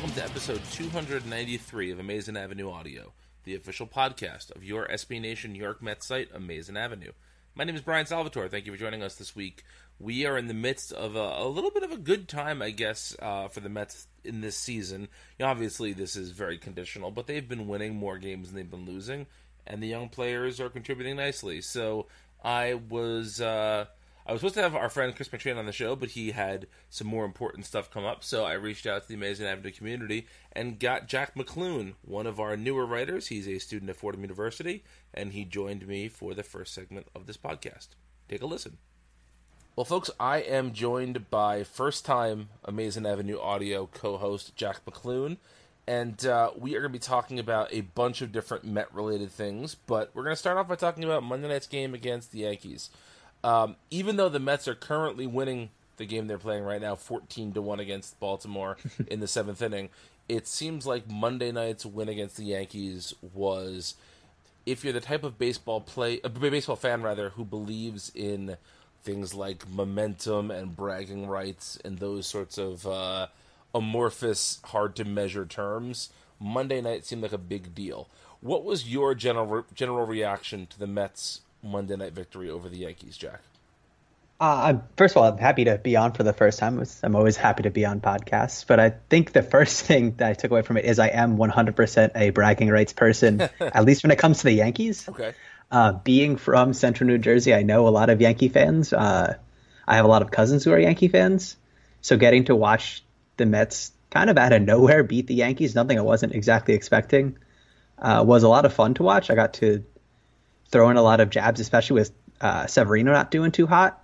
Welcome to episode 293 of Amazing Avenue Audio, the official podcast of your SB Nation New York Mets site, Amazing Avenue. My name is Brian Salvatore. Thank you for joining us this week. We are in the midst of a, a little bit of a good time, I guess, uh, for the Mets in this season. Obviously, this is very conditional, but they've been winning more games than they've been losing, and the young players are contributing nicely. So I was. Uh, I was supposed to have our friend Chris McShane on the show, but he had some more important stuff come up, so I reached out to the Amazing Avenue community and got Jack McClune, one of our newer writers. He's a student at Fordham University, and he joined me for the first segment of this podcast. Take a listen. Well, folks, I am joined by first time Amazing Avenue audio co host Jack McClune, and uh, we are going to be talking about a bunch of different Met related things, but we're going to start off by talking about Monday night's game against the Yankees. Um, even though the Mets are currently winning the game they're playing right now, fourteen to one against Baltimore in the seventh inning, it seems like Monday night's win against the Yankees was, if you're the type of baseball play, a baseball fan rather, who believes in things like momentum and bragging rights and those sorts of uh, amorphous, hard to measure terms, Monday night seemed like a big deal. What was your general general reaction to the Mets Monday night victory over the Yankees, Jack? Uh, first of all, I'm happy to be on for the first time. I'm always happy to be on podcasts, but I think the first thing that I took away from it is I am 100% a bragging rights person, at least when it comes to the Yankees. Okay. Uh, being from Central New Jersey, I know a lot of Yankee fans. Uh, I have a lot of cousins who are Yankee fans, so getting to watch the Mets kind of out of nowhere beat the Yankees, nothing I wasn't exactly expecting, uh, was a lot of fun to watch. I got to throw in a lot of jabs, especially with uh, Severino not doing too hot.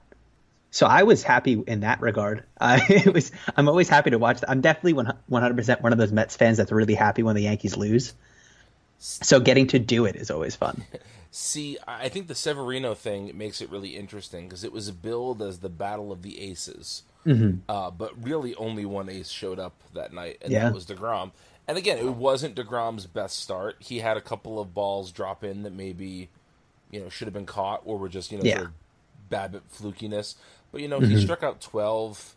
So I was happy in that regard. Uh, it was. I'm always happy to watch. I'm definitely 100 percent one of those Mets fans that's really happy when the Yankees lose. So getting to do it is always fun. See, I think the Severino thing makes it really interesting because it was billed as the battle of the aces, mm-hmm. uh, but really only one ace showed up that night, and yeah. that was Degrom. And again, it wasn't Degrom's best start. He had a couple of balls drop in that maybe you know should have been caught or were just you know yeah. sort of BABIP flukiness. But you know mm-hmm. he struck out twelve.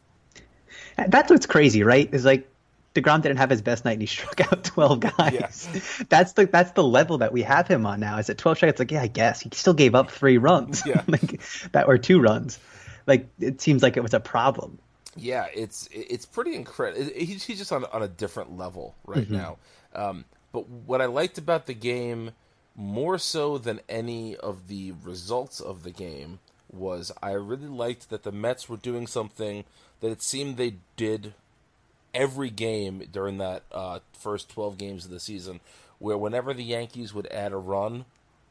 That's what's crazy, right? Is like Degrom didn't have his best night and he struck out twelve guys. Yeah. That's the that's the level that we have him on now. Is at twelve strikeouts? Like yeah, I guess he still gave up three runs. Yeah, like that or two runs. Like it seems like it was a problem. Yeah, it's it's pretty incredible. He's he's just on on a different level right mm-hmm. now. Um, but what I liked about the game more so than any of the results of the game was I really liked that the Mets were doing something that it seemed they did every game during that uh, first 12 games of the season, where whenever the Yankees would add a run,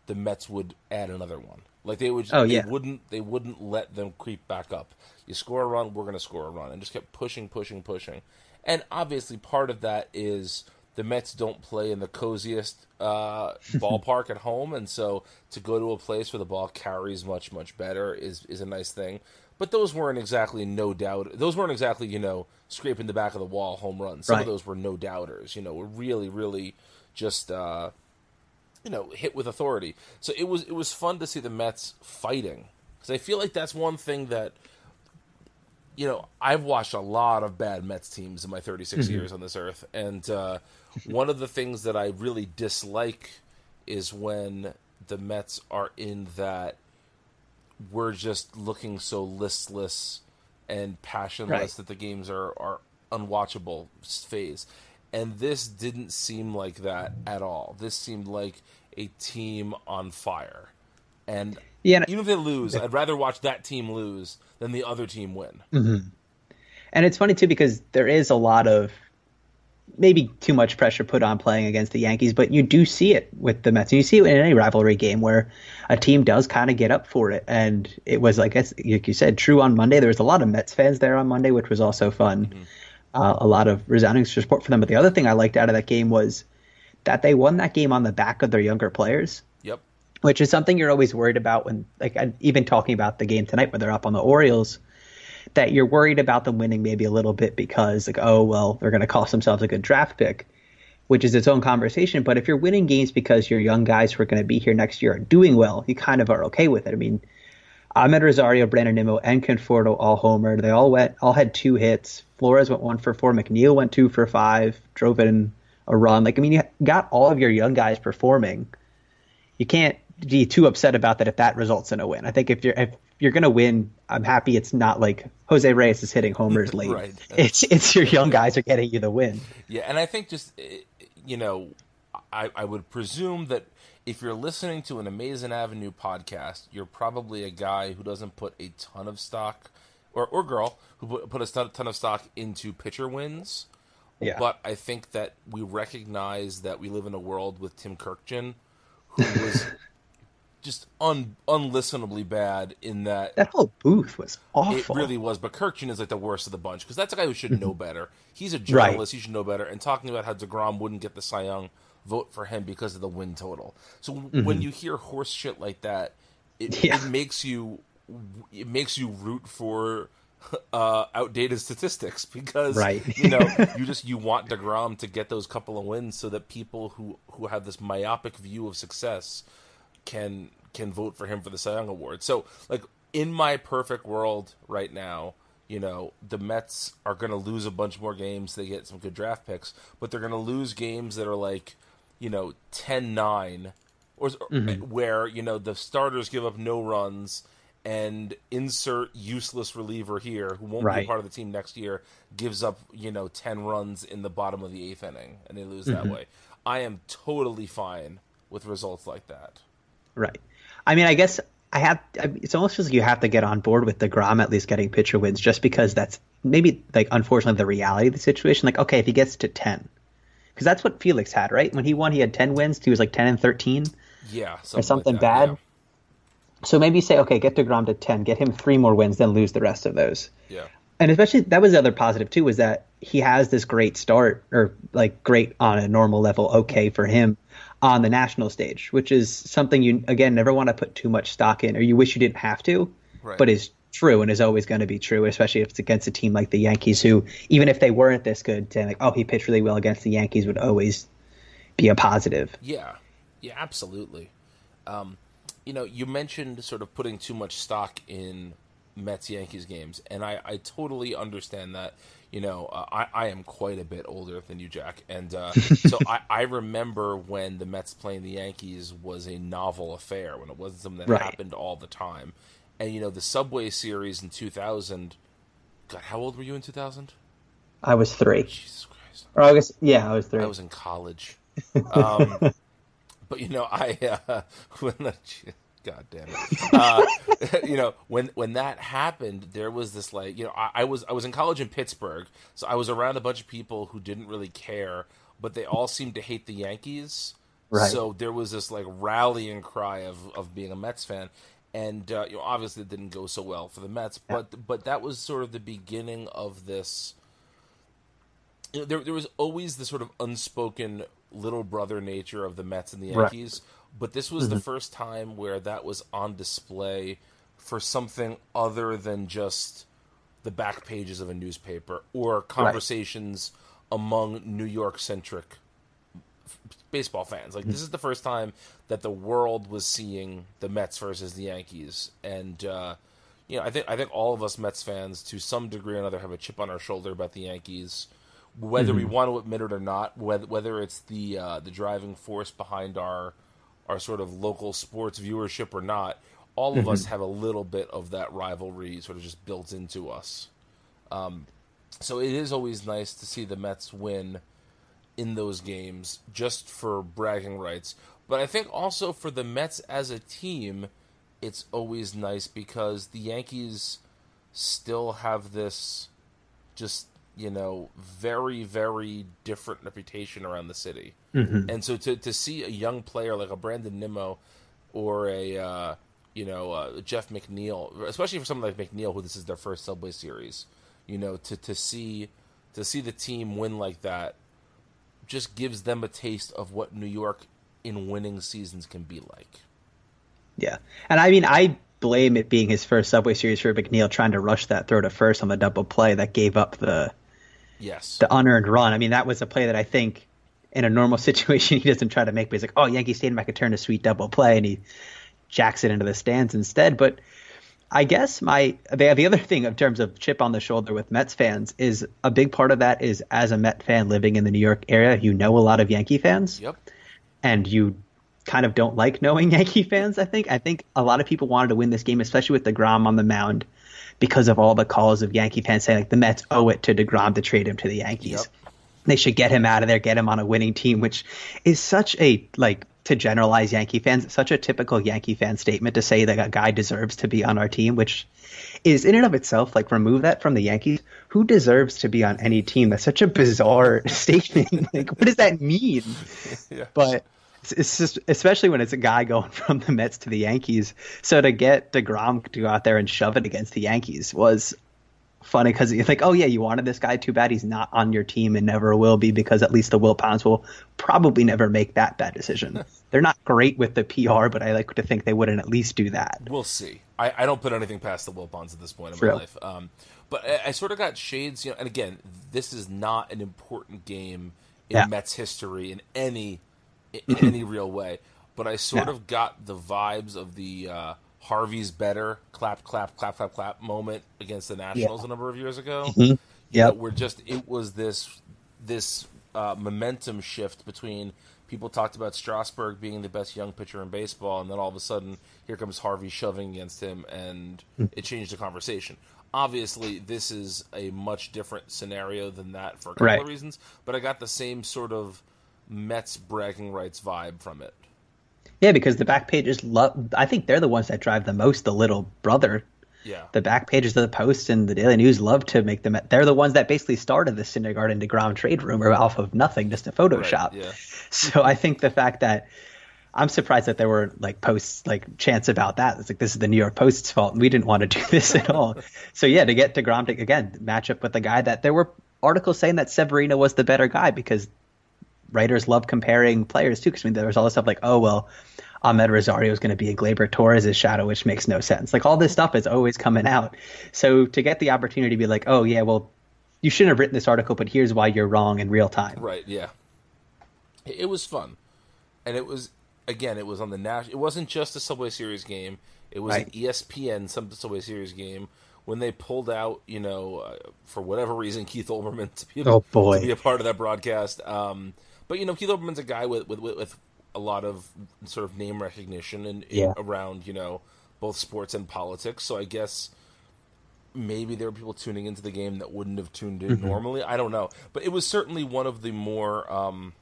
the Mets would add another one. Like they would, oh, yeah. they wouldn't, they wouldn't let them creep back up. You score a run, we're going to score a run, and just kept pushing, pushing, pushing. And obviously, part of that is the Mets don't play in the coziest uh, ballpark at home, and so to go to a place where the ball carries much much better is is a nice thing. But those weren't exactly no doubt. Those weren't exactly you know scraping the back of the wall home runs. Some right. of those were no doubters. You know, were really really just uh, you know hit with authority. So it was it was fun to see the Mets fighting because I feel like that's one thing that you know, I've watched a lot of bad Mets teams in my 36 mm-hmm. years on this earth, and uh, one of the things that I really dislike is when the Mets are in that we're just looking so listless and passionless right. that the games are are unwatchable phase. And this didn't seem like that at all. This seemed like a team on fire. And yeah, even if they lose, I'd rather watch that team lose than the other team win. Mm-hmm. And it's funny too because there is a lot of maybe too much pressure put on playing against the Yankees, but you do see it with the Mets. You see it in any rivalry game where a team does kind of get up for it. And it was, like, like you said, true on Monday. There was a lot of Mets fans there on Monday, which was also fun. Mm-hmm. Uh, a lot of resounding support for them. But the other thing I liked out of that game was that they won that game on the back of their younger players. Which is something you're always worried about when, like, even talking about the game tonight where they're up on the Orioles that you're worried about them winning maybe a little bit because like oh well they're going to cost themselves a good draft pick which is its own conversation but if you're winning games because your young guys who are going to be here next year are doing well you kind of are okay with it i mean Amed Rosario, Brandon Nimmo, and Conforto all homered. They all went, all had two hits. Flores went one for four. McNeil went two for five. Drove in a run. Like I mean, you got all of your young guys performing. You can't be too upset about that if that results in a win. I think if you're if you're gonna win, I'm happy it's not like Jose Reyes is hitting homers late. right. It's it's your young guys are getting you the win. Yeah, and I think just you know, I I would presume that if you're listening to an Amazing Avenue podcast, you're probably a guy who doesn't put a ton of stock, or or girl who put, a ton, of stock into pitcher wins. Yeah. But I think that we recognize that we live in a world with Tim Kurkjian, who was just un unlistenably bad in that that whole booth was awful. It really was. But Kurkjian is like the worst of the bunch because that's a guy who should know better. He's a journalist. Right. He should know better. And talking about how Degrom wouldn't get the Cy Young vote for him because of the win total. So mm-hmm. when you hear horse shit like that, it, yeah. it makes you it makes you root for uh, outdated statistics because right. you know you just you want Degrom to get those couple of wins so that people who who have this myopic view of success can can vote for him for the Cy Young Award. So like in my perfect world right now, you know, the Mets are going to lose a bunch more games. They get some good draft picks, but they're going to lose games that are like you know 10-9 or mm-hmm. where you know the starters give up no runs and insert useless reliever here who won't right. be part of the team next year gives up you know 10 runs in the bottom of the eighth inning and they lose mm-hmm. that way i am totally fine with results like that right i mean i guess i have it's almost just you have to get on board with the Degrom at least getting pitcher wins just because that's maybe like unfortunately the reality of the situation like okay if he gets to 10 because that's what Felix had, right? When he won, he had ten wins. He was like ten and thirteen. Yeah, something or something like bad. Yeah. So maybe say, okay, get Degrom to ten, get him three more wins, then lose the rest of those. Yeah. And especially that was the other positive too, was that he has this great start, or like great on a normal level, okay for him on the national stage, which is something you again never want to put too much stock in, or you wish you didn't have to, right. but is true and is always going to be true, especially if it's against a team like the Yankees, who even if they weren't this good, saying like, "Oh, he pitched really well against the Yankees," would always be a positive. Yeah, yeah, absolutely. Um, you know, you mentioned sort of putting too much stock in Mets Yankees games, and I, I totally understand that. You know, uh, I, I am quite a bit older than you, Jack, and uh, so I, I remember when the Mets playing the Yankees was a novel affair when it wasn't something that right. happened all the time and you know the Subway series in 2000. God, how old were you in 2000? I was three. Jesus Christ. Or I guess yeah, I was three. I was in college. Um, but you know, I uh, when the God damn it, uh, you know when when that happened, there was this like you know I, I was I was in college in Pittsburgh, so I was around a bunch of people who didn't really care, but they all seemed to hate the Yankees. Right. So there was this like rallying cry of, of being a Mets fan, and uh, you know obviously it didn't go so well for the Mets, but yeah. but that was sort of the beginning of this. You know, there there was always the sort of unspoken little brother nature of the Mets and the Yankees, right. But this was mm-hmm. the first time where that was on display for something other than just the back pages of a newspaper or conversations right. among New York centric baseball fans. Like this is the first time that the world was seeing the Mets versus the Yankees, and uh, you know, I think I think all of us Mets fans, to some degree or another, have a chip on our shoulder about the Yankees, whether mm-hmm. we want to admit it or not. Whether whether it's the uh, the driving force behind our our sort of local sports viewership or not, all of mm-hmm. us have a little bit of that rivalry sort of just built into us. Um, so it is always nice to see the Mets win in those games just for bragging rights. But I think also for the Mets as a team, it's always nice because the Yankees still have this just, you know, very, very different reputation around the city. Mm-hmm. And so to, to see a young player like a Brandon Nimmo or a, uh, you know, uh, Jeff McNeil, especially for someone like McNeil, who this is their first Subway Series, you know, to, to see to see the team win like that just gives them a taste of what New York in winning seasons can be like. Yeah. And I mean, I blame it being his first Subway Series for McNeil trying to rush that throw to first on the double play that gave up the yes the unearned run. I mean, that was a play that I think in a normal situation he doesn't try to make, but he's like, oh, Yankee Stadium, I could turn a sweet double play, and he jacks it into the stands instead. But I guess my the, the other thing in terms of chip on the shoulder with Mets fans is a big part of that is as a Met fan living in the New York area, you know a lot of Yankee fans. Yep. And you kind of don't like knowing Yankee fans, I think. I think a lot of people wanted to win this game, especially with DeGrom on the mound, because of all the calls of Yankee fans saying like the Mets owe it to DeGrom to trade him to the Yankees. Yep. They should get him out of there, get him on a winning team, which is such a like to generalize Yankee fans, such a typical Yankee fan statement to say that a guy deserves to be on our team, which is in and of itself like remove that from the Yankees. Who deserves to be on any team? That's such a bizarre statement. like, what does that mean? Yeah. But it's, it's just especially when it's a guy going from the Mets to the Yankees. So to get Degrom to go out there and shove it against the Yankees was funny because you think, oh yeah, you wanted this guy. Too bad he's not on your team and never will be because at least the Wilpons will probably never make that bad decision. They're not great with the PR, but I like to think they wouldn't at least do that. We'll see. I, I don't put anything past the Wilpons at this point in True. my life. Um, but I, I sort of got shades, you know. And again, this is not an important game in Yeah. Mets history in any in any real way. But I sort Yeah. of got the vibes of the uh, Harvey's better clap clap clap clap clap moment against the Nationals a number of years ago. Know, Yep. where just it was this this uh, momentum shift between people talked about Strasburg being the best young pitcher in baseball, and then all of a sudden here comes Harvey shoving against him, and it changed the conversation. Obviously, this is a much different scenario than that for a couple Right. of reasons, but I got the same sort of Mets bragging rights vibe from it. Yeah, because the back pages love. I think they're the ones that drive the most. The little brother, Yeah, the back pages of the Post and the Daily News love to make them. They're the ones that basically started the Syndergaard Degrom trade rumor off of nothing, just a Photoshop. yeah. So I think the fact that I'm surprised that there were like posts like chants about that. It's like this is the New York Post's fault. We didn't want to do this at all. so yeah, to get Degrom to again match up with the guy that there were articles saying that Severino was the better guy because writers love comparing players too. Because I mean, there was all this stuff like, oh well, Amed Rosario is going to be in Gleyber Torres' shadow, which makes no sense. Like all this stuff is always coming out. So to get the opportunity to be like, oh yeah, well, you shouldn't have written this article, but here's why you're wrong in real time. Right. Yeah. It was fun, and it was again. It was on the national. It wasn't just a Subway Series game. It was Right. an ESPN some Subway Series game when they pulled out. You know, uh, for whatever reason, Keith Olbermann to be, Oh, boy. to be a part of that broadcast. Um, but you know, Keith Olbermann's a guy with with, with, a lot of sort of name recognition and Yeah. around you know both sports and politics. So I guess maybe there were people tuning into the game that wouldn't have tuned Mm-hmm. in normally. I don't know, but it was certainly one of the more um,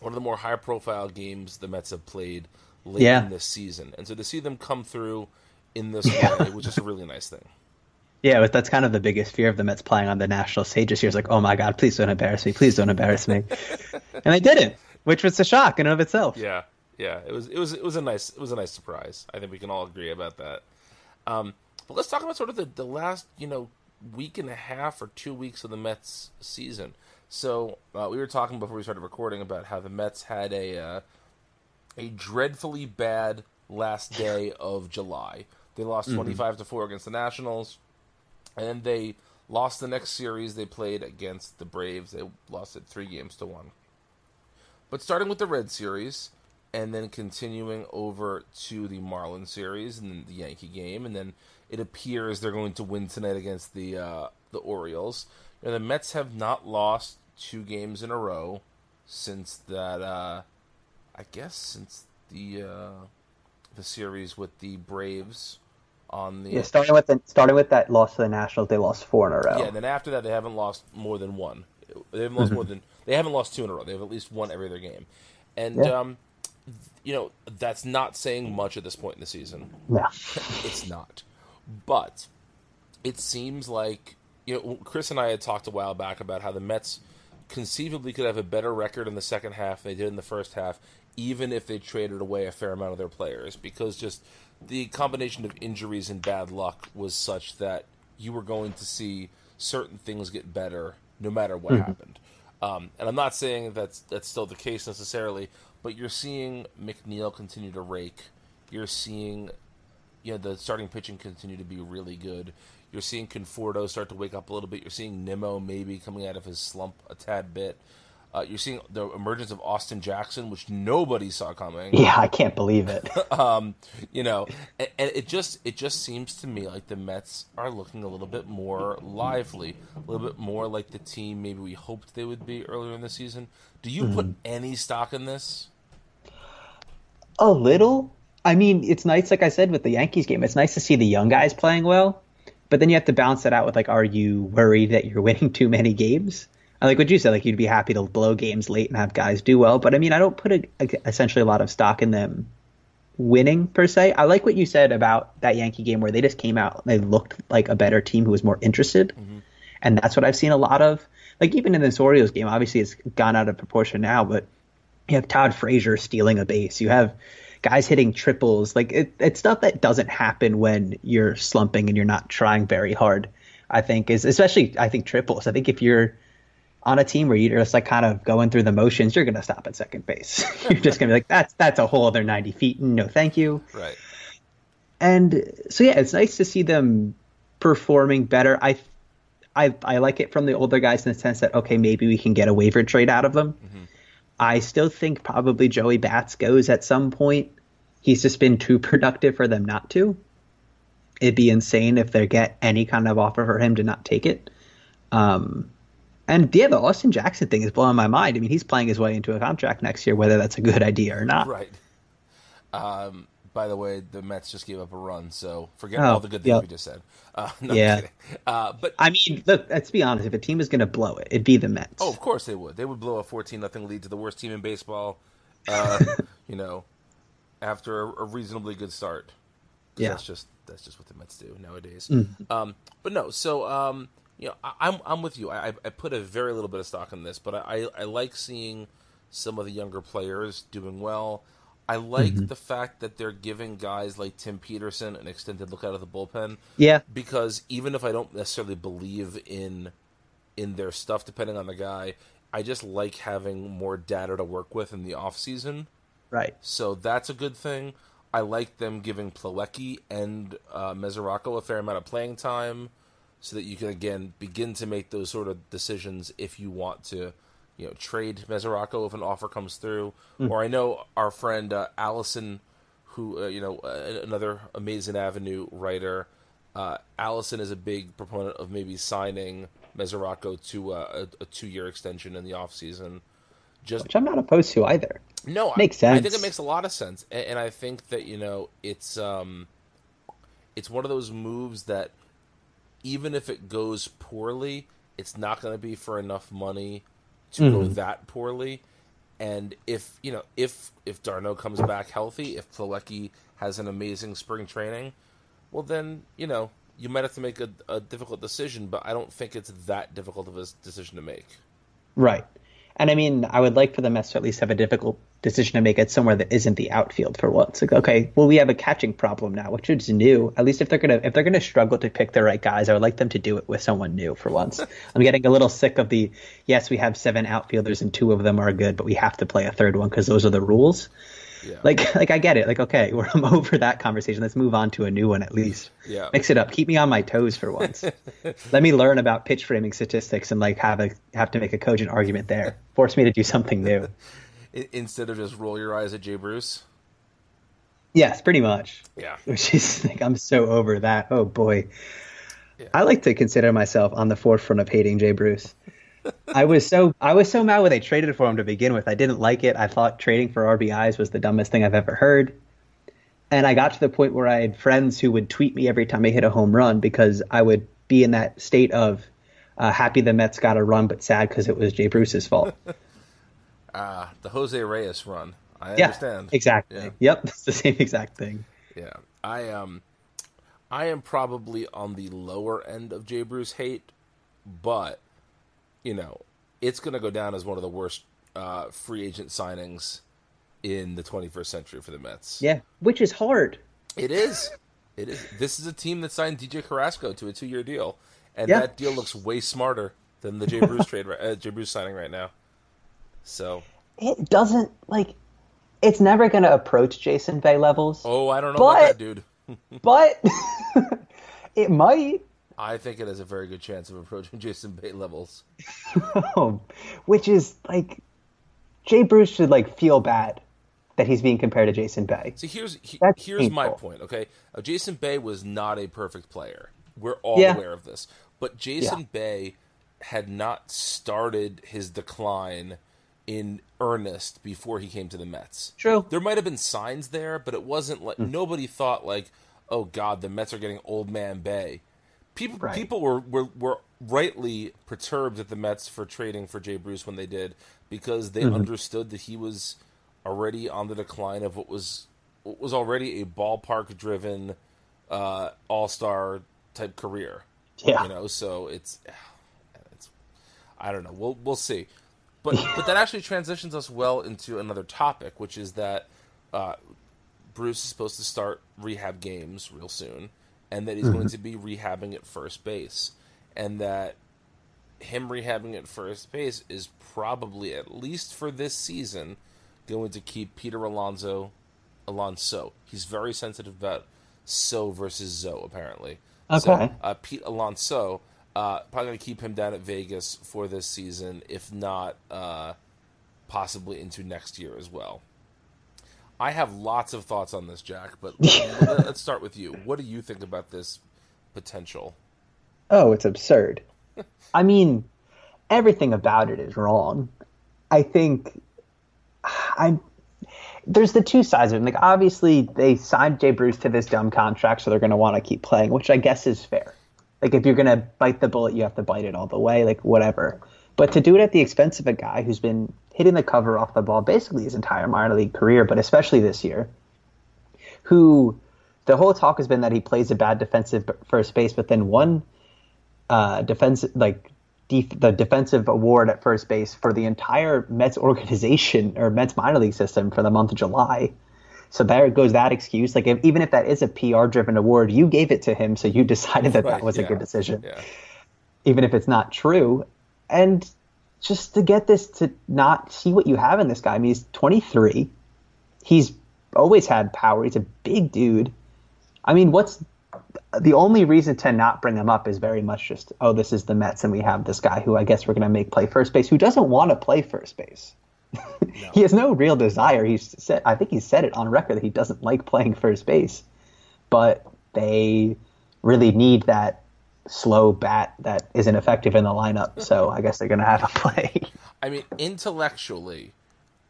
one of the more high profile games the Mets have played late Yeah. in this season, and so to see them come through in this way was just a really nice thing. Yeah, but that's kind of the biggest fear of the Mets playing on the national stage this year. Is like, oh my God, please don't embarrass me, please don't embarrass me, and they didn't, which was a shock in and of itself. Yeah, yeah, it was it was it was a nice it was a nice surprise. I think we can all agree about that. Um, but let's talk about sort of the, the last you know week and a half or two weeks of the Mets season. So uh, we were talking before we started recording about how the Mets had a uh, a dreadfully bad last day of July. They lost twenty five to four against the Nationals, and then they lost the next series they played against the Braves. They lost it three games to one. But starting with the Red Series, and then continuing over to the Marlin Series and the Yankee game, and then it appears they're going to win tonight against the uh, the Orioles. You know, the Mets have not lost two games in a row since that. Uh, I guess since the uh, the series with the Braves on the Yeah, starting with the, starting with that loss to the Nationals, they lost four in a row. yeah, and then after that, they haven't lost more than one. They haven't lost more than they haven't lost two in a row. They have at least won every other game, and Yeah. um, you know that's not saying much at this point in the season. No. It's not, but it seems like you know Chris and I had talked a while back about how the Mets conceivably could have a better record in the second half than they did in the first half, even if they traded away a fair amount of their players, because just the combination of injuries and bad luck was such that you were going to see certain things get better no matter what happened. Um, and I'm not saying that's that's still the case necessarily, but you're seeing McNeil continue to rake. You're seeing you know the starting pitching continue to be really good. You're seeing Conforto start to wake up a little bit. You're seeing Nimmo maybe coming out of his slump a tad bit. Uh, you're seeing the emergence of Austin Jackson, which nobody saw coming. Yeah, I can't believe it. um, you know, and, and, it just it just seems to me like the Mets are looking a little bit more lively, a little bit more like the team maybe we hoped they would be earlier in the season. Do you mm. put any stock in this? A little. I mean, it's nice, like I said, with the Yankees game. It's nice to see the young guys playing well, but then you have to balance that out with like, are you worried that you're winning too many games? I like what you said. Like you'd be happy to blow games late and have guys do well, but I mean, I don't put a, a, essentially a lot of stock in them winning per se. I like what you said about that Yankee game where they just came out. They looked like a better team who was more interested, mm-hmm. and that's what I've seen a lot of. Like even in this Orioles game, obviously it's gone out of proportion now, but you have Todd Frazier stealing a base. You have guys hitting triples. Like it, it's stuff that doesn't happen when you're slumping and you're not trying very hard. I think is especially I think triples. I think if you're on a team where you're just like kind of going through the motions, you're gonna stop at second base. you're just gonna be like, that's that's a whole other ninety feet. No, thank you. Right. And so yeah, it's nice to see them performing better. I I I like it from the older guys in the sense that okay, maybe we can get a waiver trade out of them. Mm-hmm. I still think probably Joey Bats goes at some point. He's just been too productive for them not to. It'd be insane if they get any kind of offer for him to not take it. Um, and yeah, the Austin Jackson thing is blowing my mind. I mean, he's playing his way into a contract next year, whether that's a good idea or not. Right. Um, by the way, the Mets just gave up a run, so forget oh, all the good things yep. we just said. Uh, no, yeah. Uh, but I mean, look, let's be honest. If a team is going to blow it, it'd be the Mets. Oh, of course they would. They would blow a fourteen nothing lead to the worst team in baseball. Uh, you know, after a, a, reasonably good start. Yeah, that's just that's just what the Mets do nowadays. Mm. Um, but no, so um, you know, I, am I'm with you. I, I put a very little bit of stock in this, but I, I like seeing some of the younger players doing well. I like mm-hmm. the fact that they're giving guys like Tim Peterson an extended look out of the bullpen. Yeah, because even if I don't necessarily believe in in their stuff, depending on the guy, I just like having more data to work with in the off season. Right. So that's a good thing. I like them giving Plawecki and uh, Mesoraco a fair amount of playing time so that you can again begin to make those sort of decisions if you want to, you know, trade Mesoraco if an offer comes through. Mm. Or I know our friend uh, Allison, who uh, you know uh, another amazing Avenue writer. Uh, Allison is a big proponent of maybe signing Mesoraco to uh, a, a two-year extension in the off season. Just which I'm not opposed to either. No, makes I, sense. I think it makes a lot of sense, and, and I think that you know it's um, it's one of those moves that even if it goes poorly, it's not going to be for enough money to mm-hmm. go that poorly. And if you know if if d'Arnaud comes back healthy, if Plawecki has an amazing spring training, well then you know you might have to make a, a difficult decision. But I don't think it's that difficult of a decision to make. Right. And I mean, I would like for the Mets to at least have a difficult decision to make at somewhere that isn't the outfield for once. Like, okay, well, we have a catching problem now, which is new. At least if they're gonna if they're gonna struggle to pick the right guys, I would like them to do it with someone new for once. I'm getting a little sick of the yes, we have seven outfielders and two of them are good, but we have to play a third one because those are the rules. Yeah. Like, like I get it. Like, okay, we're I'm over that conversation. Let's move on to a new one at least. Yeah. Mix it up. Keep me on my toes for once. Let me learn about pitch framing statistics and like have a have to make a cogent argument there. Force me to do something new. Instead of just roll your eyes at Jay Bruce. Yes, pretty much. Yeah. Which is like I'm so over that. Oh boy. Yeah. I like to consider myself on the forefront of hating Jay Bruce. I was so I was so mad when they traded for him to begin with. I didn't like it. I thought trading for RBIs was the dumbest thing I've ever heard. And I got to the point where I had friends who would tweet me every time I hit a home run because I would be in that state of uh, happy the Mets got a run, but sad because it was Jay Bruce's fault. Ah, uh, the Jose Reyes run. I yeah, understand. Exactly. Yeah. Yep, it's the same exact thing. Yeah, I um, I am probably on the lower end of Jay Bruce hate, but you know, it's going to go down as one of the worst uh, free agent signings in the 21st century for the Mets. Yeah, which is hard. It is. It is. This is a team that signed DJ Carrasco to a two-year deal, and yeah. that deal looks way smarter than the Jay Bruce trade, uh, Jay Bruce signing right now. So it doesn't like. It's never going to approach Jason Bay levels. Oh, I don't know but, about that, dude. but it might. I think it has a very good chance of approaching Jason Bay levels. Which is like Jay Bruce should like feel bad that he's being compared to Jason Bay. See, here's he, here's painful. my point. Okay, uh, Jason Bay was not a perfect player. We're all yeah. aware of this, but Jason yeah. Bay had not started his decline in earnest before he came to the Mets. True. There might have been signs there, but it wasn't like mm. nobody thought like, "Oh God, the Mets are getting old man Bay." People right. people were, were were rightly perturbed at the Mets for trading for Jay Bruce when they did because they mm-hmm. understood that he was already on the decline of what was what was already a ballpark driven uh, all star type career. Yeah. You know, so it's it's I don't know. We'll we'll see. But but that actually transitions us well into another topic, which is that uh, Bruce is supposed to start rehab games real soon, and that he's mm-hmm. going to be rehabbing at first base, and that him rehabbing at first base is probably at least for this season going to keep Peter Alonso Alonso. He's very sensitive about so versus Zo apparently. Okay. So, uh, Pete Alonso uh, probably going to keep him down at Vegas for this season, if not uh, possibly into next year as well. I have lots of thoughts on this, Jack, but let's start with you. What do you think about this potential? Oh, it's absurd. I mean, everything about it is wrong. I think I'm there's the two sides of it. Like obviously they signed Jay Bruce to this dumb contract, so they're going to want to keep playing, which I guess is fair. Like if you're going to bite the bullet, you have to bite it all the way, like whatever. But to do it at the expense of a guy who's been hitting the cover off the ball basically his entire minor league career, but especially this year, who the whole talk has been that he plays a bad defensive first base, but then one uh, defensive like def- the defensive award at first base for the entire Mets organization or Mets minor league system for the month of July. So there goes that excuse. Like if, even if that is a PR driven award, you gave it to him, so you decided that right, that was yeah, a good decision, yeah. even if it's not true. And just to get this to not see what you have in this guy. I mean, he's 23. He's always had power. He's a big dude. I mean, what's the only reason to not bring him up is very much just, oh, this is the Mets, and we have this guy who I guess we're going to make play first base, who doesn't want to play first base. No. he has no real desire. He's said, I think he said it on record that he doesn't like playing first base, but they really need that slow bat that isn't effective in the lineup. So mm-hmm. I guess they're going to have to play. I mean, intellectually,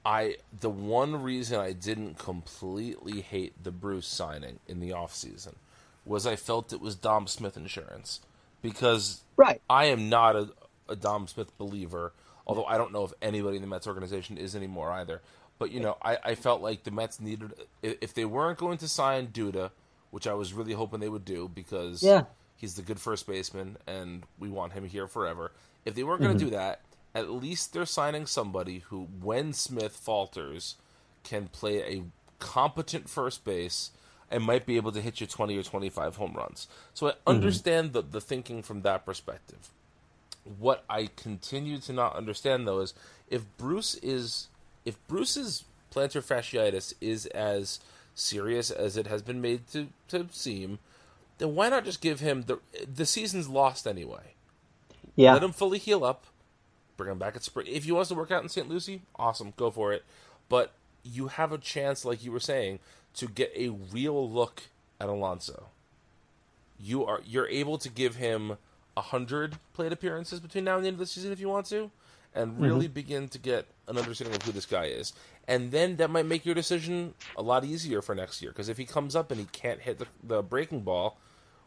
I the one reason I didn't completely hate the Bruce signing in the offseason – was I felt it was Dom Smith insurance because right. I am not a, a Dom Smith believer, although I don't know if anybody in the Mets organization is anymore either. But you know, I, I felt like the Mets needed if they weren't going to sign Duda, which I was really hoping they would do because yeah. He's the good first baseman and we want him here forever. If they weren't going to mm-hmm. do that, at least they're signing somebody who, when Smith falters, can play a competent first base and might be able to hit you 20 or 25 home runs. So I mm-hmm. understand mm-hmm. the, the thinking from that perspective. What I continue to not understand though is if Bruce is if Bruce's plantar fasciitis is as serious as it has been made to, to seem, then why not just give him the the season's lost anyway? Yeah. Let him fully heal up. Bring him back at spring. If he wants to work out in St. Lucie, awesome, go for it. But you have a chance, like you were saying, to get a real look at Alonso. You are you're able to give him a hundred plate appearances between now and the end of the season if you want to, and really mm-hmm. begin to get an understanding of who this guy is. And then that might make your decision a lot easier for next year because if he comes up and he can't hit the, the breaking ball,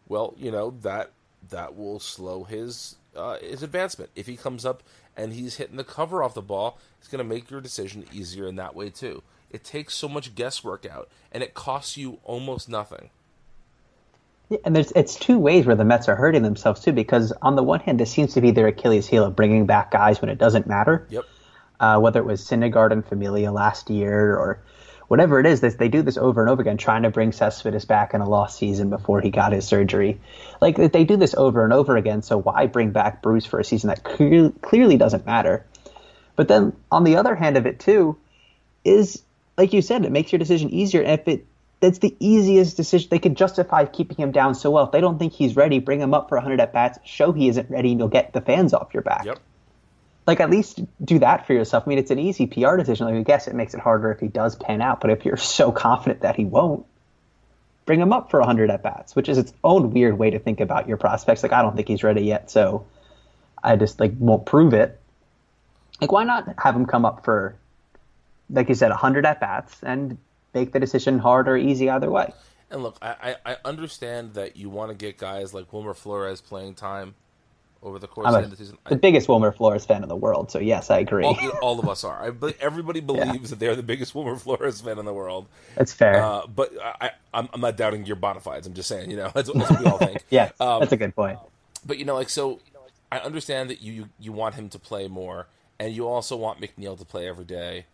well, you know that that will slow his uh, his advancement. If he comes up and he's hitting the cover off the ball, it's going to make your decision easier in that way too. It takes so much guesswork out, and it costs you almost nothing. Yeah, and there's it's two ways where the Mets are hurting themselves too, because on the one hand, this seems to be their Achilles heel of bringing back guys when it doesn't matter. Yep. Uh, whether it was Syndergaard and Familia last year or whatever it is, this, they do this over and over again, trying to bring Cespedes back in a lost season before he got his surgery. Like they do this over and over again, so why bring back Bruce for a season that clear, clearly doesn't matter? But then on the other hand of it too, is like you said, it makes your decision easier. And if it that's the easiest decision. They could justify keeping him down so well. If they don't think he's ready, bring him up for 100 at bats, show he isn't ready, and you'll get the fans off your back. Yep. Like, at least do that for yourself. I mean, it's an easy PR decision. Like, I guess it makes it harder if he does pan out, but if you're so confident that he won't, bring him up for 100 at bats, which is its own weird way to think about your prospects. Like, I don't think he's ready yet, so I just, like, won't prove it. Like, why not have him come up for, like you said, 100 at bats and make the decision hard or easy either way. And look, I, I understand that you want to get guys like Wilmer Flores playing time over the course I'm of a, the season. the biggest Wilmer Flores fan in the world, so yes, I agree. All, all of us are. I, everybody believes that they're the biggest Wilmer Flores fan in the world. That's fair. Uh, but I, I'm, I'm not doubting your bona fides. I'm just saying, you know, that's, that's what we all think. yeah, Um, that's a good point. But you know, like so, I understand that you, you you want him to play more, and you also want McNeil to play every day,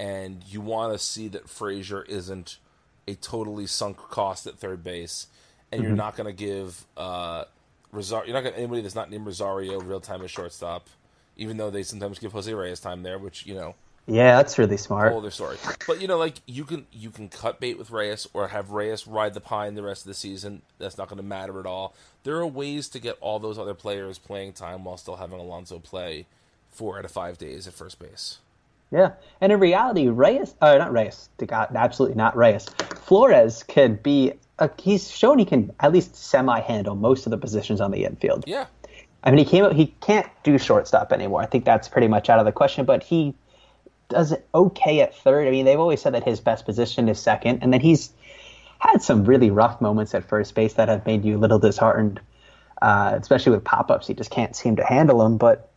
and you want to see that Frazier isn't a totally sunk cost at third base, and you're not going to give uh, Rosario. You're not going to anybody that's not named Rosario real time as shortstop, even though they sometimes give Jose Reyes time there, which you know Yeah, that's really smart. whole other story. But you know, like you can you can cut bait with Reyes or have Reyes ride the pine the rest of the season. That's not going to matter at all. There are ways to get all those other players playing time while still having Alonso play four out of five days at first base. Yeah, and in reality, Reyes, uh, not Reyes, God, absolutely not Reyes. Flores could be. Uh, he's shown he can at least semi handle most of the positions on the infield. Yeah, I mean, he came. He can't do shortstop anymore. I think that's pretty much out of the question. But he does it okay at third. I mean, they've always said that his best position is second, and then he's had some really rough moments at first base that have made you a little disheartened, uh, especially with pop ups. He just can't seem to handle them. But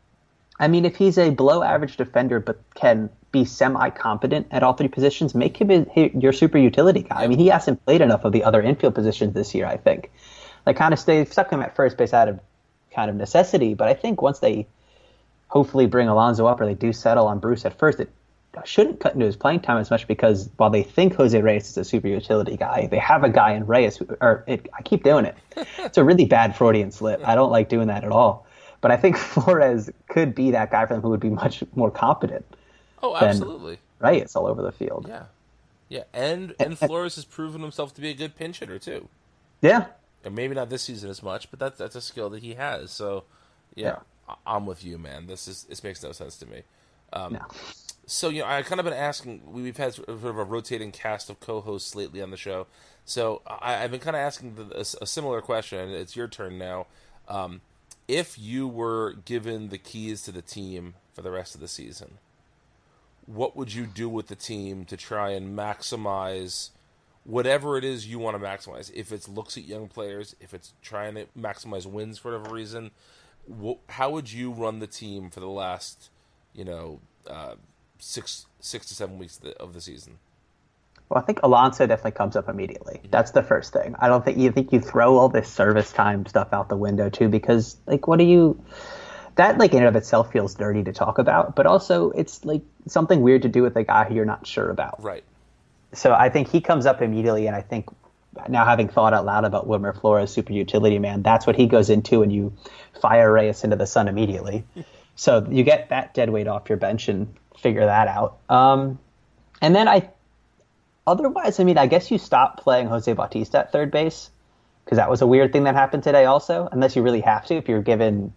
I mean, if he's a below average defender but can be semi competent at all three positions, make him your super utility guy. I mean, he hasn't played enough of the other infield positions this year. I think they kind of stay stuck him at first base out of kind of necessity. But I think once they hopefully bring Alonso up or they do settle on Bruce at first, it shouldn't cut into his playing time as much because while they think Jose Reyes is a super utility guy, they have a guy in Reyes who, or it, I keep doing it. It's a really bad Freudian slip. I don't like doing that at all. But I think Flores could be that guy for them who would be much more competent. Oh, absolutely. Reyes all over the field. Yeah, yeah, and and Flores has proven himself to be a good pinch hitter too. Yeah. And maybe not this season as much, but that's that's a skill that he has. So, yeah, I- I'm with you, man. This is this makes no sense to me. Um, No. So you know, I kind of been asking. We've had sort of a rotating cast of co-hosts lately on the show. So I, I've been kind of asking the, a, a similar question. It's your turn now. Um, if you were given the keys to the team for the rest of the season, what would you do with the team to try and maximize whatever it is you want to maximize? If it's looks at young players, if it's trying to maximize wins for whatever reason, wh- how would you run the team for the last, you know, uh, six six to seven weeks of the, of the season? Well, I think Alonso definitely comes up immediately. That's the first thing. I don't think you think you throw all this service time stuff out the window too, because like, what do you? That like in and of itself feels dirty to talk about, but also it's like something weird to do with a guy who you're not sure about. Right. So I think he comes up immediately, and I think now having thought out loud about Wilmer Flores, super utility man, that's what he goes into, and you fire Reyes into the sun immediately. so you get that dead weight off your bench and figure that out. Um, and then I, otherwise, I mean, I guess you stop playing Jose Bautista at third base because that was a weird thing that happened today. Also, unless you really have to, if you're given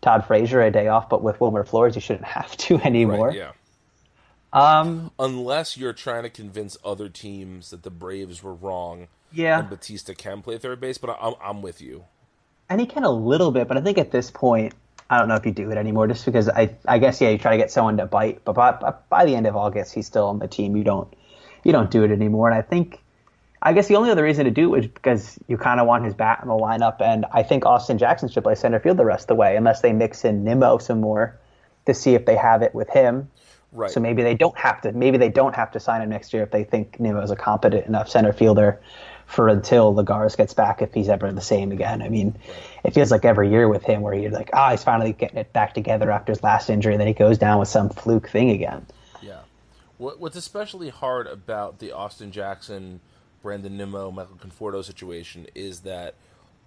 Todd Frazier a day off, but with Wilmer Flores, you shouldn't have to anymore. Right. Yeah. Um, Unless you're trying to convince other teams that the Braves were wrong yeah. and Bautista can play third base, but I'm I'm with you. and he can a little bit, but I think at this point, I don't know if you do it anymore, just because I, I guess yeah, you try to get someone to bite, but by, by- by the end of August, he's still on the team. You don't, you don't do it anymore, and I think, I guess the only other reason to do it is because you kind of want his bat in the lineup, and I think Austin Jackson should play center field the rest of the way, unless they mix in Nimmo some more to see if they have it with him. Right. So maybe they don't have to. Maybe they don't have to sign him next year if they think Nimmo is a competent enough center fielder for until Lagares gets back. If he's ever the same again, I mean, it feels like every year with him where you're like, ah, he's finally getting it back together after his last injury, and then he goes down with some fluke thing again. What, what's especially hard about the Austin Jackson, Brandon Nimmo, Michael Conforto situation is that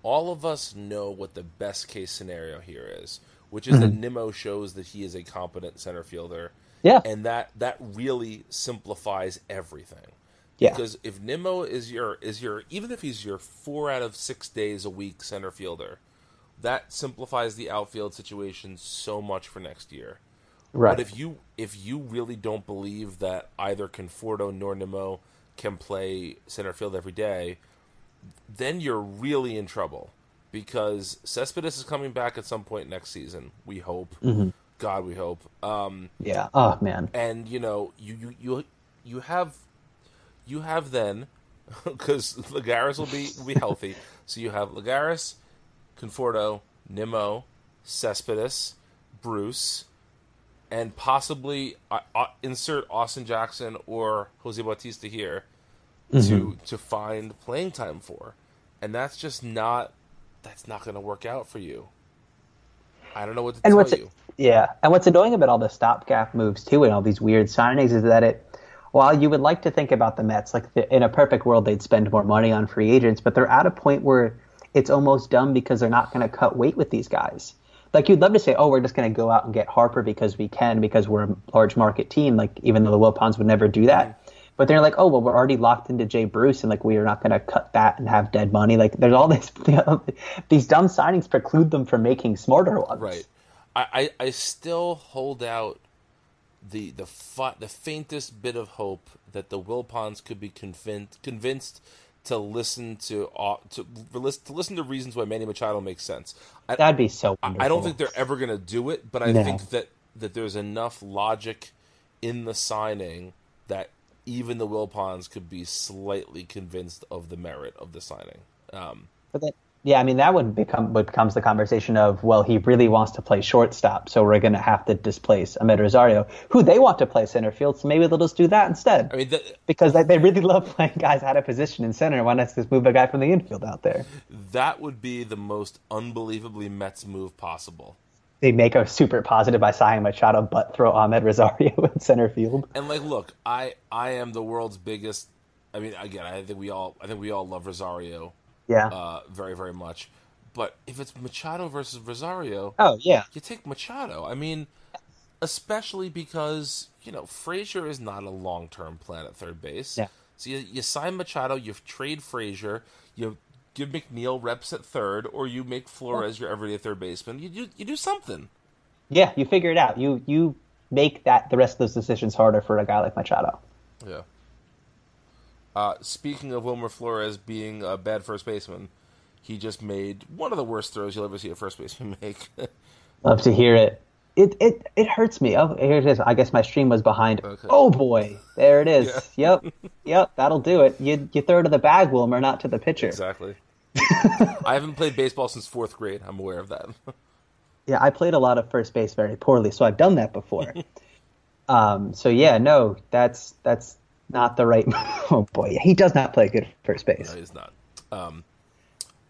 all of us know what the best case scenario here is, which is that mm-hmm. Nimmo shows that he is a competent center fielder. Yeah. And that that really simplifies everything. Yeah. Because if Nimmo is your is your even if he's your four out of six days a week center fielder, that simplifies the outfield situation so much for next year. Right. But if you if you really don't believe that either Conforto nor Nimmo can play center field every day, then you're really in trouble because Cespedes is coming back at some point next season. We hope. God, we hope. Um, yeah. Oh man. and you know, you you you you have you have then because Lagares will be will be healthy. so you have Lagares, Conforto, Nimmo, Cespedes, Bruce, and possibly uh, uh, insert Austin Jackson or Jose Bautista here to to find playing time for, and that's just not that's not going to work out for you. I don't know what to And tell what's you. yeah, and what's annoying about all the stopgap moves too, and all these weird signings is that it. While you would like to think about the Mets, like the, in a perfect world, they'd spend more money on free agents, but they're at a point where it's almost dumb because they're not going to cut weight with these guys. Like you'd love to say, oh, we're just going to go out and get Harper because we can, because we're a large market team. Like even though the Wilpons would never do that, but they're like, oh, well, we're already locked into Jay Bruce, and like we are not going to cut that and have dead money. Like there's all this, these dumb signings preclude them from making smarter ones. Right. I, I, I still hold out the the fa- the faintest bit of hope that the Wilpons could be convinced convinced to listen to uh, to to listen to reasons why Manny Machado makes sense. I, That'd be so. I don't think they're ever going to do it, but I No. think that that there's enough logic in the signing that even the Wilpons could be slightly convinced of the merit of the signing. Um, But then, yeah, I mean that would become what becomes the conversation of well, he really wants to play shortstop, so we're going to have to displace Amed Rosario, who they want to play center field, so maybe they'll just do that instead. I mean, that, because they, they really love playing guys out of position in center. Why not just move a guy from the infield out there? that would be the most unbelievably Mets move possible. They make a super positive by signing Machado, but throw Amed Rosario in center field. And like, look, I I am the world's biggest. I mean, again, I think we all I think we all love Rosario Yeah. uh, very very much. But if it's Machado versus Rosario, oh yeah. you take Machado. I mean, especially because you know Frazier is not a long term plan at third base. Yeah. So you, you sign Machado, you trade Frazier, you give McNeil reps at third, or you make Flores your everyday third baseman. You do you do something. Yeah, you figure it out. You you make that the rest of those decisions harder for a guy like Machado. Yeah. Uh, speaking of Wilmer Flores being a bad first baseman, he just made one of the worst throws you'll ever see a first baseman make. Love to hear it. It it it hurts me. Oh, here it is. I guess my stream was behind. Okay. Oh boy, there it is. Yep, yep, that'll do it. You you throw to the bag, Wilmer, not to the pitcher. exactly. I haven't played baseball since fourth grade. I'm aware of that. Yeah, I played a lot of first base very poorly, so I've done that before. um, so yeah, no, that's that's not the right. oh boy, he does not play good first base. no, he's not. Um,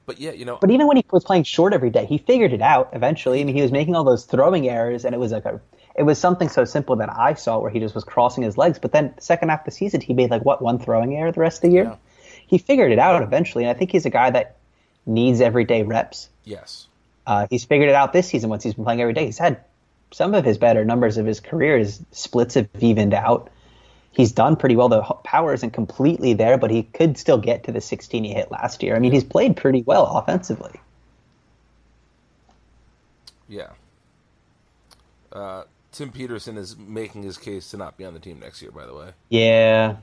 but yeah, you know, But even when he was playing short every day, he figured it out eventually. I mean, he was making all those throwing errors, and it was like a, it was something so simple that I saw where he just was crossing his legs. But then the second half of the season, he made like what one throwing error the rest of the year. Yeah. He figured it out eventually, and I think he's a guy that needs everyday reps. yes, Uh, he's figured it out this season once he's been playing every day. He's had some of his better numbers of his career. His splits have evened out. He's done pretty well. The power isn't completely there, but he could still get to the 16 he hit last year. I mean, he's played pretty well offensively. yeah. Uh, Tim Peterson is making his case to not be on the team next year. By the way, Yeah.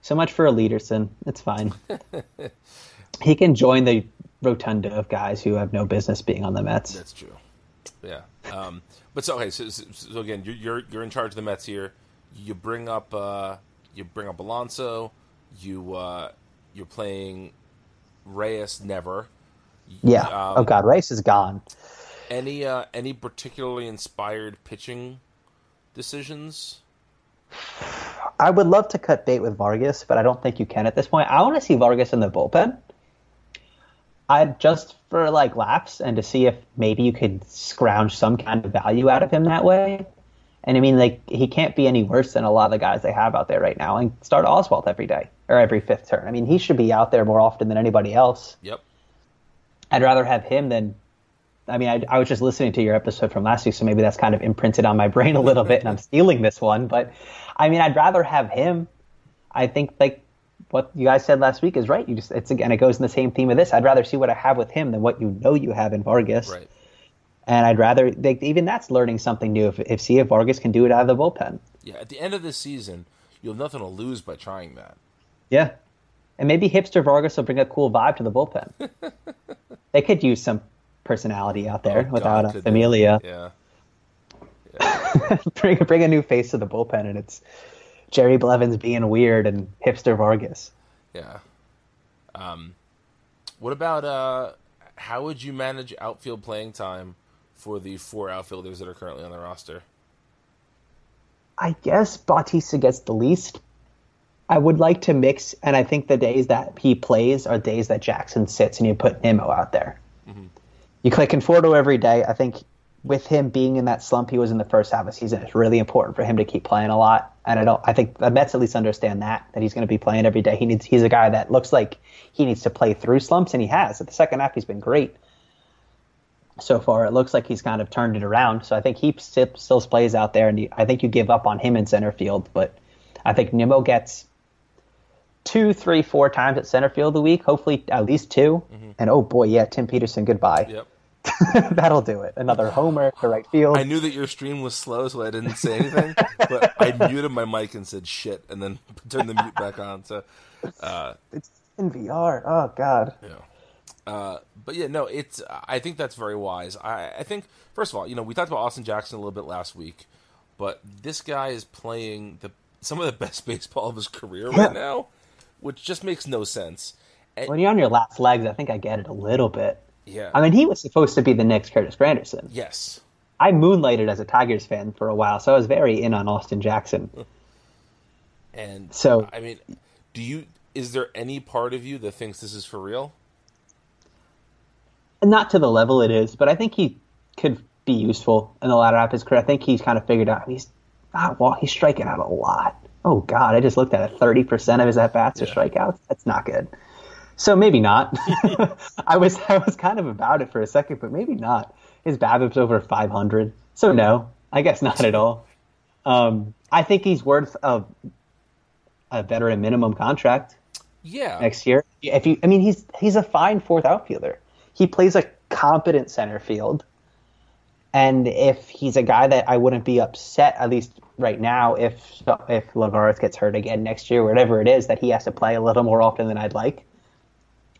So much for a Leaderson. It's fine. he can join the rotunda of guys who have no business being on the Mets. that's true. Yeah. Um, but so okay, so, so, so again, you're, you're you're in charge of the Mets here. You bring up uh, you bring up Alonso. You uh, you're playing Reyes never. Yeah. Um, oh God, Rice is gone. Any uh, any particularly inspired pitching decisions? I would love to cut bait with Vargas, but I don't think you can at this point. I want to see Vargas in the bullpen. I just for like laughs and to see if maybe you could scrounge some kind of value out of him that way. And I mean, like he can't be any worse than a lot of the guys they have out there right now. And start Oswalt every day or every fifth turn. I mean, he should be out there more often than anybody else. Yep. I'd rather have him than. I mean, I, I was just listening to your episode from last week, so maybe that's kind of imprinted on my brain a little bit, and I'm stealing this one. But I mean, I'd rather have him. I think like what you guys said last week is right. You just it's again it goes in the same theme of this. I'd rather see what I have with him than what you know you have in Vargas. Right. And I'd rather they, even that's learning something new. If if see if Vargas can do it out of the bullpen. Yeah. At the end of this season, you have nothing to lose by trying that. Yeah. And maybe hipster Vargas will bring a cool vibe to the bullpen. they could use some personality out there Oh, without God, a could they? familia. Yeah. bring bring a new face to the bullpen, and it's Jerry Blevins being weird and hipster Vargas. Yeah. Um, what about uh, how would you manage outfield playing time for the four outfielders that are currently on the roster? I guess Bautista gets the least. I would like to mix, and I think the days that he plays are days that Jackson sits and you put Nimmo out there. Mm-hmm. You click Conforto every day. I think with him being in that slump he was in the first half of the season, it's really important for him to keep playing a lot. And I don't. I think the Mets at least understand that that he's going to be playing every day. He needs. He's a guy that looks like he needs to play through slumps, and he has. At the second half, he's been great so far. It looks like he's kind of turned it around. So I think he still, plays out there, and you, I think you give up on him in center field. But I think Nimmo gets two, three, four times at center field a week. Hopefully, at least 2 And oh boy, yeah, Tim Peterson, goodbye. Yep. That'll do it. Another homer to right field. I knew that your stream was slow, so I didn't say anything. but I muted my mic and said shit, and then turned the mute back on. So, uh, It's in VR. Oh god. know. Uh, but yeah, no, it's. I think that's very wise. I, I think first of all, you know, we talked about Austin Jackson a little bit last week, but this guy is playing the some of the best baseball of his career right now, which just makes no sense. And, When you're on your last legs, I think I get it a little bit. yeah. I mean, he was supposed to be the next Curtis Granderson. yes. I moonlighted as a Tigers fan for a while, so I was very in on Austin Jackson. And So- I mean, do you? Is there any part of you that thinks this is for real? Not to the level it is, but I think he could be useful in the latter half of his career. I think he's kind of figured out he's not well, he's striking out a lot. Oh God, I just looked at it. Thirty percent of his at bats are strikeouts. That's not good. So maybe not. I was I was kind of about it for a second, but maybe not. His BABIP's over five hundred. So no, I guess not at all. Um, I think he's worth a a veteran minimum contract Yeah. next year. If you, I mean, he's he's a fine fourth outfielder. He plays a competent center field, and if he's a guy that I wouldn't be upset, at least right now, if if Lagares gets hurt again next year, or whatever it is, that he has to play a little more often than I'd like.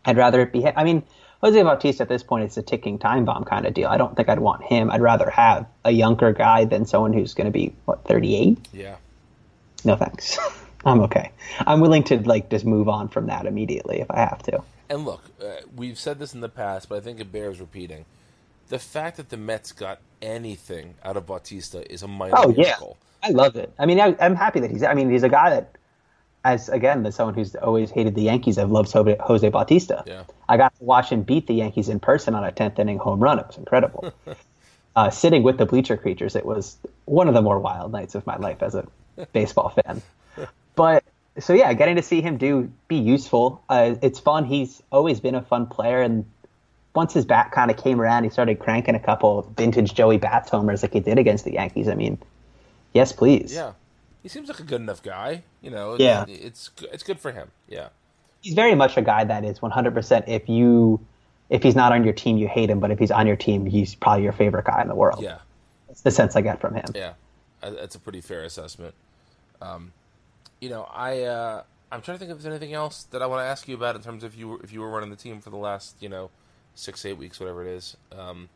I'd rather it be. him. I mean, Jose Bautista at this point, is a ticking time bomb kind of deal. I don't think I'd want him. I'd rather have a younger guy than someone who's going to be what thirty eight. Yeah. No thanks. I'm okay. I'm willing to like just move on from that immediately if I have to. And look, uh, we've said this in the past, but I think it bears repeating. The fact that the Mets got anything out of Bautista is a minor Oh yeah. I love it. I mean, I, I'm happy that he's. I mean, he's a guy that, as again, as someone who's always hated the Yankees, I've loved Jose Jose Bautista. Yeah. I got to watch him beat the Yankees in person on a 10th inning home run. It was incredible. uh, sitting with the bleacher creatures, it was one of the more wild nights of my life as a baseball fan. But so yeah, getting to see him do be useful, uh, it's fun. He's always been a fun player, and once his bat kind of came around, he started cranking a couple vintage Joey Bats homers like he did against the Yankees. I mean, yes, please. Yeah. He seems like a good enough guy. You know, Yeah. it's it's good for him. Yeah. he's very much a guy that is 100% if you if he's not on your team you hate him but if he's on your team he's probably your favorite guy in the world Yeah. that's the sense i get from him Yeah, that's a pretty fair assessment. Um, you know, I uh, I'm trying to think if there's anything else that I want to ask you about in terms of if you were, if you were running the team for the last you know six eight weeks whatever it is. Um,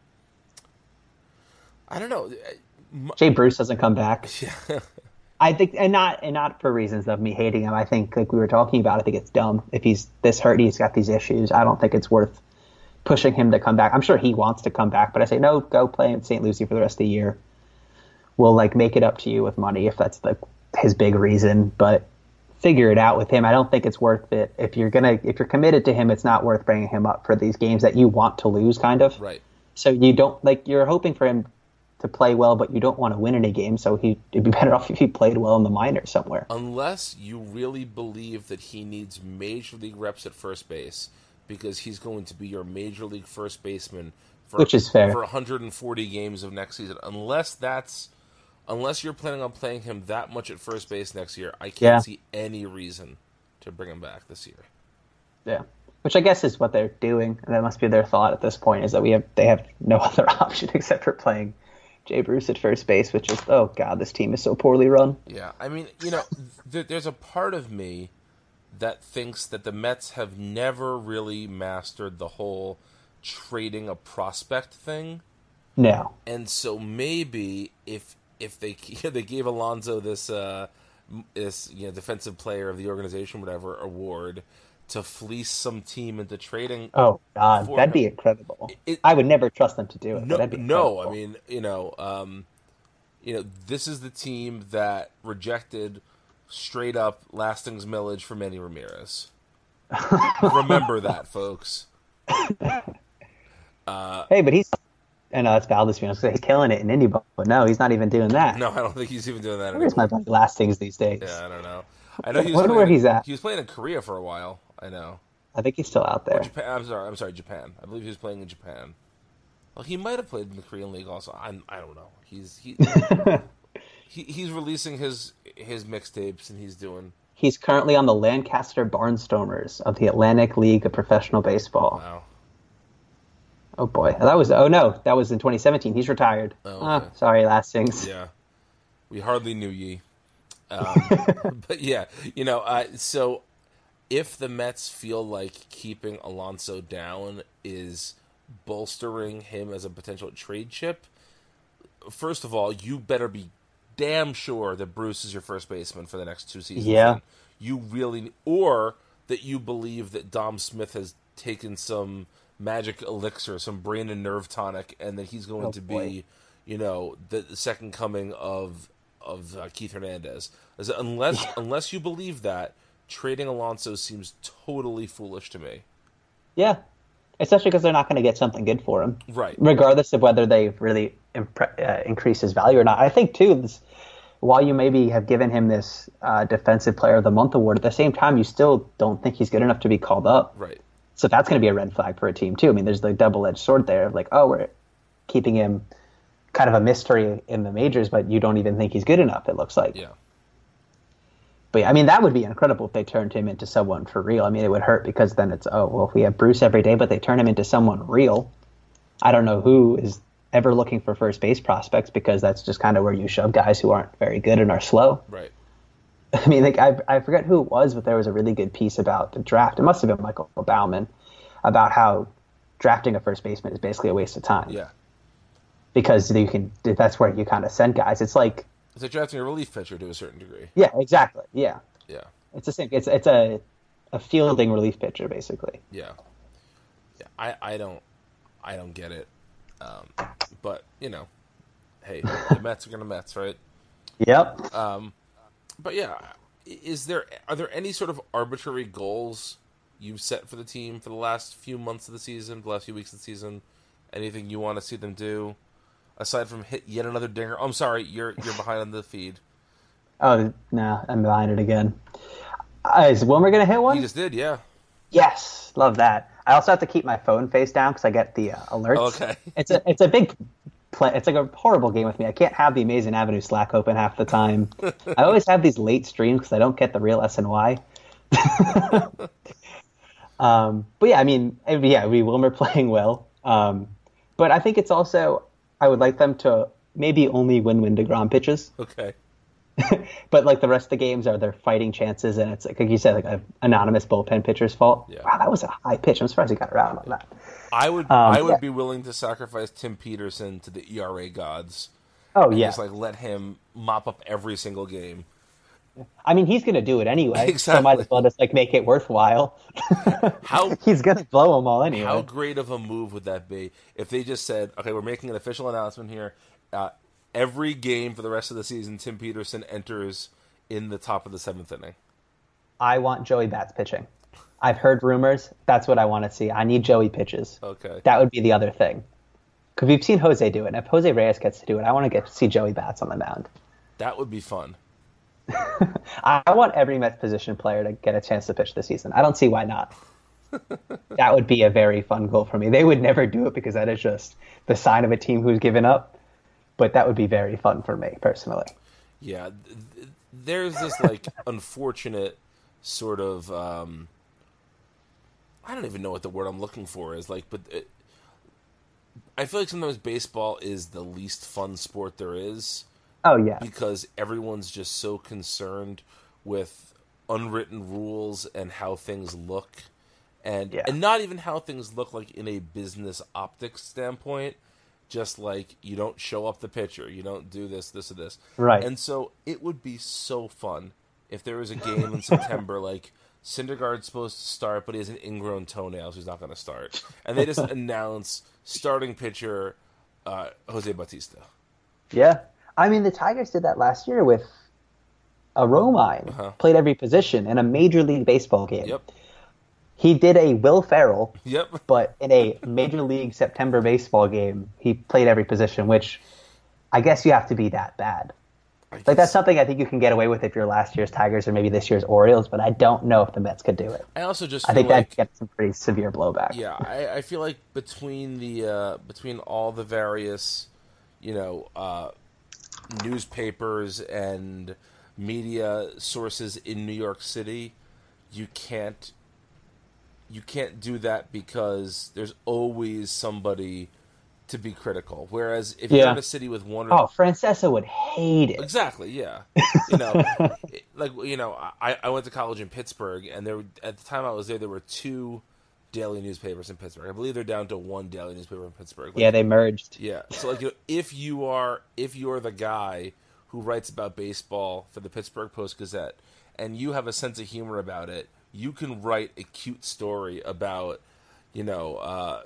I don't know. Uh, jay bruce doesn't come back. Yeah, i think and not and not for reasons of me hating him. I think like we were talking about i think it's dumb. If he's this hurt he's got these issues. I don't think it's worth pushing him to come back. I'm sure he wants to come back but i say no go play in st lucie for the rest of the year. We'll like make it up to you with money if that's the his big reason but figure it out with him i don't think it's worth it if you're gonna if you're committed to him it's not worth bringing him up for these games that you want to lose kind of right. so you don't like you're hoping for him to play well but you don't want to win any game so he it'd be better off if he played well in the minors somewhere Unless you really believe that he needs major league reps at first base because he's going to be your major league first baseman for, Which is fair. for 140 games of next season. Unless that's unless you're planning on playing him that much at first base next year, I can't Yeah. see any reason to bring him back this year. Yeah, which I guess is what they're doing, and that must be their thought at this point is that we have they have no other option except for playing Jay Bruce at first base, which is oh god, this team is so poorly run. Yeah, I mean, you know, th- there's a part of me that thinks that the Mets have never really mastered the whole trading a prospect thing. No, and so maybe if if they they gave Alonso this uh, this you know defensive player of the organization whatever award to fleece some team into trading. Oh God, that'd him. be incredible. It, I would never trust them to do it. No, no. I mean, you know, um, you know, this is the team that rejected straight up Lastings Milledge for Manny Ramirez. Remember that, folks. Uh, hey, but he's and uh, it's Valdez. Know, he's killing it in Indy, but no, he's not even doing that. No, I don't think he's even doing that. Where's my buddy Lastings these days? Yeah, I don't know. I know. He was wonder where he's at. He was playing in Korea for a while. I know. I think he's still out there. Japan, I'm sorry. I'm sorry. Japan. I believe he was playing in Japan. Well, he might have played in the Korean League also. I'm, I don't know. He's he, he he's releasing his his mixtapes and he's doing. He's currently on the Lancaster Barnstormers of the Atlantic League of Professional Baseball. Wow. Oh boy, that was oh no, that was in 2017. He's retired. Oh, okay. ah, sorry, Lastings. Yeah, we hardly knew ye. Um, but yeah, you know, uh, so if the Mets feel like keeping Alonso down is bolstering him as a potential trade chip, first of all, you better be damn sure that Bruce is your first baseman for the next two seasons. Yeah. You really, or that you believe that Dom Smith has taken some magic elixir, some brain and nerve tonic, and that he's going oh, to boy. be, you know, the, the, second coming of of uh, Keith Hernandez. Unless unless you believe that, trading Alonso seems totally foolish to me. Yeah, especially because they're not going to get something good for him, right? Regardless of whether they really impre- uh, increase his value or not. I think too. This, while you maybe have given him this uh, defensive player of the month award, at the same time you still don't think he's good enough to be called up. Right. So that's going to be a red flag for a team too. I mean, there's the double edged sword there of like, oh, we're keeping him kind of a mystery in the majors, but you don't even think he's good enough. It looks like. Yeah but yeah, I mean, that would be incredible if they turned him into someone for real. I mean, it would hurt because then it's, oh, well, if we have Bruce every day, but they turn him into someone real. I don't know who is ever looking for first base prospects because that's just kind of where you shove guys who aren't very good and are slow. Right. I mean, like, I, I forget who it was, but there was a really good piece about the draft. It must have been Michael Baumann about how drafting a first baseman is basically a waste of time. Yeah. Because you can, that's where you kind of send guys. It's like, it's like drafting a relief pitcher to a certain degree. Yeah, exactly. Yeah. Yeah. It's the same. It's it's a a fielding relief pitcher basically. Yeah. Yeah. I I don't I don't get it. Um, but you know, hey, the Mets are gonna Mets, right? Yep. Um, but yeah, is there are there any sort of arbitrary goals you've set for the team for the last few months of the season, the last few weeks of the season? Anything you want to see them do? aside from hit yet another dinger. Oh, I'm sorry, you're you're behind on the feed. Oh no, I'm behind it again. Uh, is Wilmer gonna hit one? He just did, yeah. Yes, love that. I also have to keep my phone face down because I get the uh, alerts. Okay. it's a it's a big play. It's like a horrible game with me. I can't have the Amazin' Avenue Slack open half the time. I always have these late streams because I don't get the real SNY. um, but yeah, I mean, yeah, we Wilmer playing well. Um, but I think it's also I would like them to maybe only win when Degrom pitches. Okay. but like the rest of the games are their fighting chances, and it's like, like you said, like an anonymous bullpen pitcher's fault. Yeah. Wow, that was a high pitch. I'm surprised he got around on that. I would, um, I would yeah. be willing to sacrifice Tim Peterson to the ERA gods. Oh yeah, just like let him mop up every single game. I mean, he's going to do it anyway. Exactly. So might as well just like make it worthwhile. how he's going to blow them all anyway. How great of a move would that be if they just said, "Okay, we're making an official announcement here. Uh, every game for the rest of the season, Tim Peterson enters in the top of the seventh inning." I want Joey Bats pitching. I've heard rumors. That's what I want to see. I need Joey pitches. Okay. That would be the other thing. Because we've seen Jose do it. And if Jose Reyes gets to do it, I want to get to see Joey Bats on the mound. That would be fun. I want every Mets position player to get a chance to pitch this season. I don't see why not. that would be a very fun goal for me. They would never do it because that is just the sign of a team who's given up. But that would be very fun for me personally. Yeah, there's this like unfortunate sort of um, I don't even know what the word I'm looking for is like, but it, I feel like sometimes baseball is the least fun sport there is Oh yeah. because everyone's just so concerned with unwritten rules and how things look and Yeah. and not even how things look like in a business optics standpoint just like you don't show up the pitcher you don't do this this or this Right. and so it would be so fun if there was a game in September like Syndergaard's supposed to start but he has an ingrown toenail so he's not going to start and they just announce starting pitcher uh, Jose Bautista Yeah. I mean, the Tigers did that last year with a Romine, Uh-huh. played every position in a Major League Baseball game. yep He did a Will Ferrell, yep but in a Major League September baseball game, he played every position, which I guess you have to be that bad. Like, that's something I think you can get away with if you're last year's Tigers or maybe this year's Orioles, but I don't know if the Mets could do it. I also just I think like that gets some pretty severe blowback. yeah, I, I feel like between the uh, between all the various, you know, uh, newspapers and media sources in New York City, you can't you can't do that because there's always somebody to be critical. Whereas if you're in a city with one or Oh, Francesa would hate it. Exactly. Yeah. You know, like you know, I, I went to college in Pittsburgh, and there at the time I was there, there were two daily newspapers in Pittsburgh. I believe they're down to one daily newspaper in Pittsburgh. Like, Yeah, they merged. yeah. So like, you know, if you are if you're the guy who writes about baseball for the Pittsburgh Post Gazette, and you have a sense of humor about it, you can write a cute story about, you know, uh,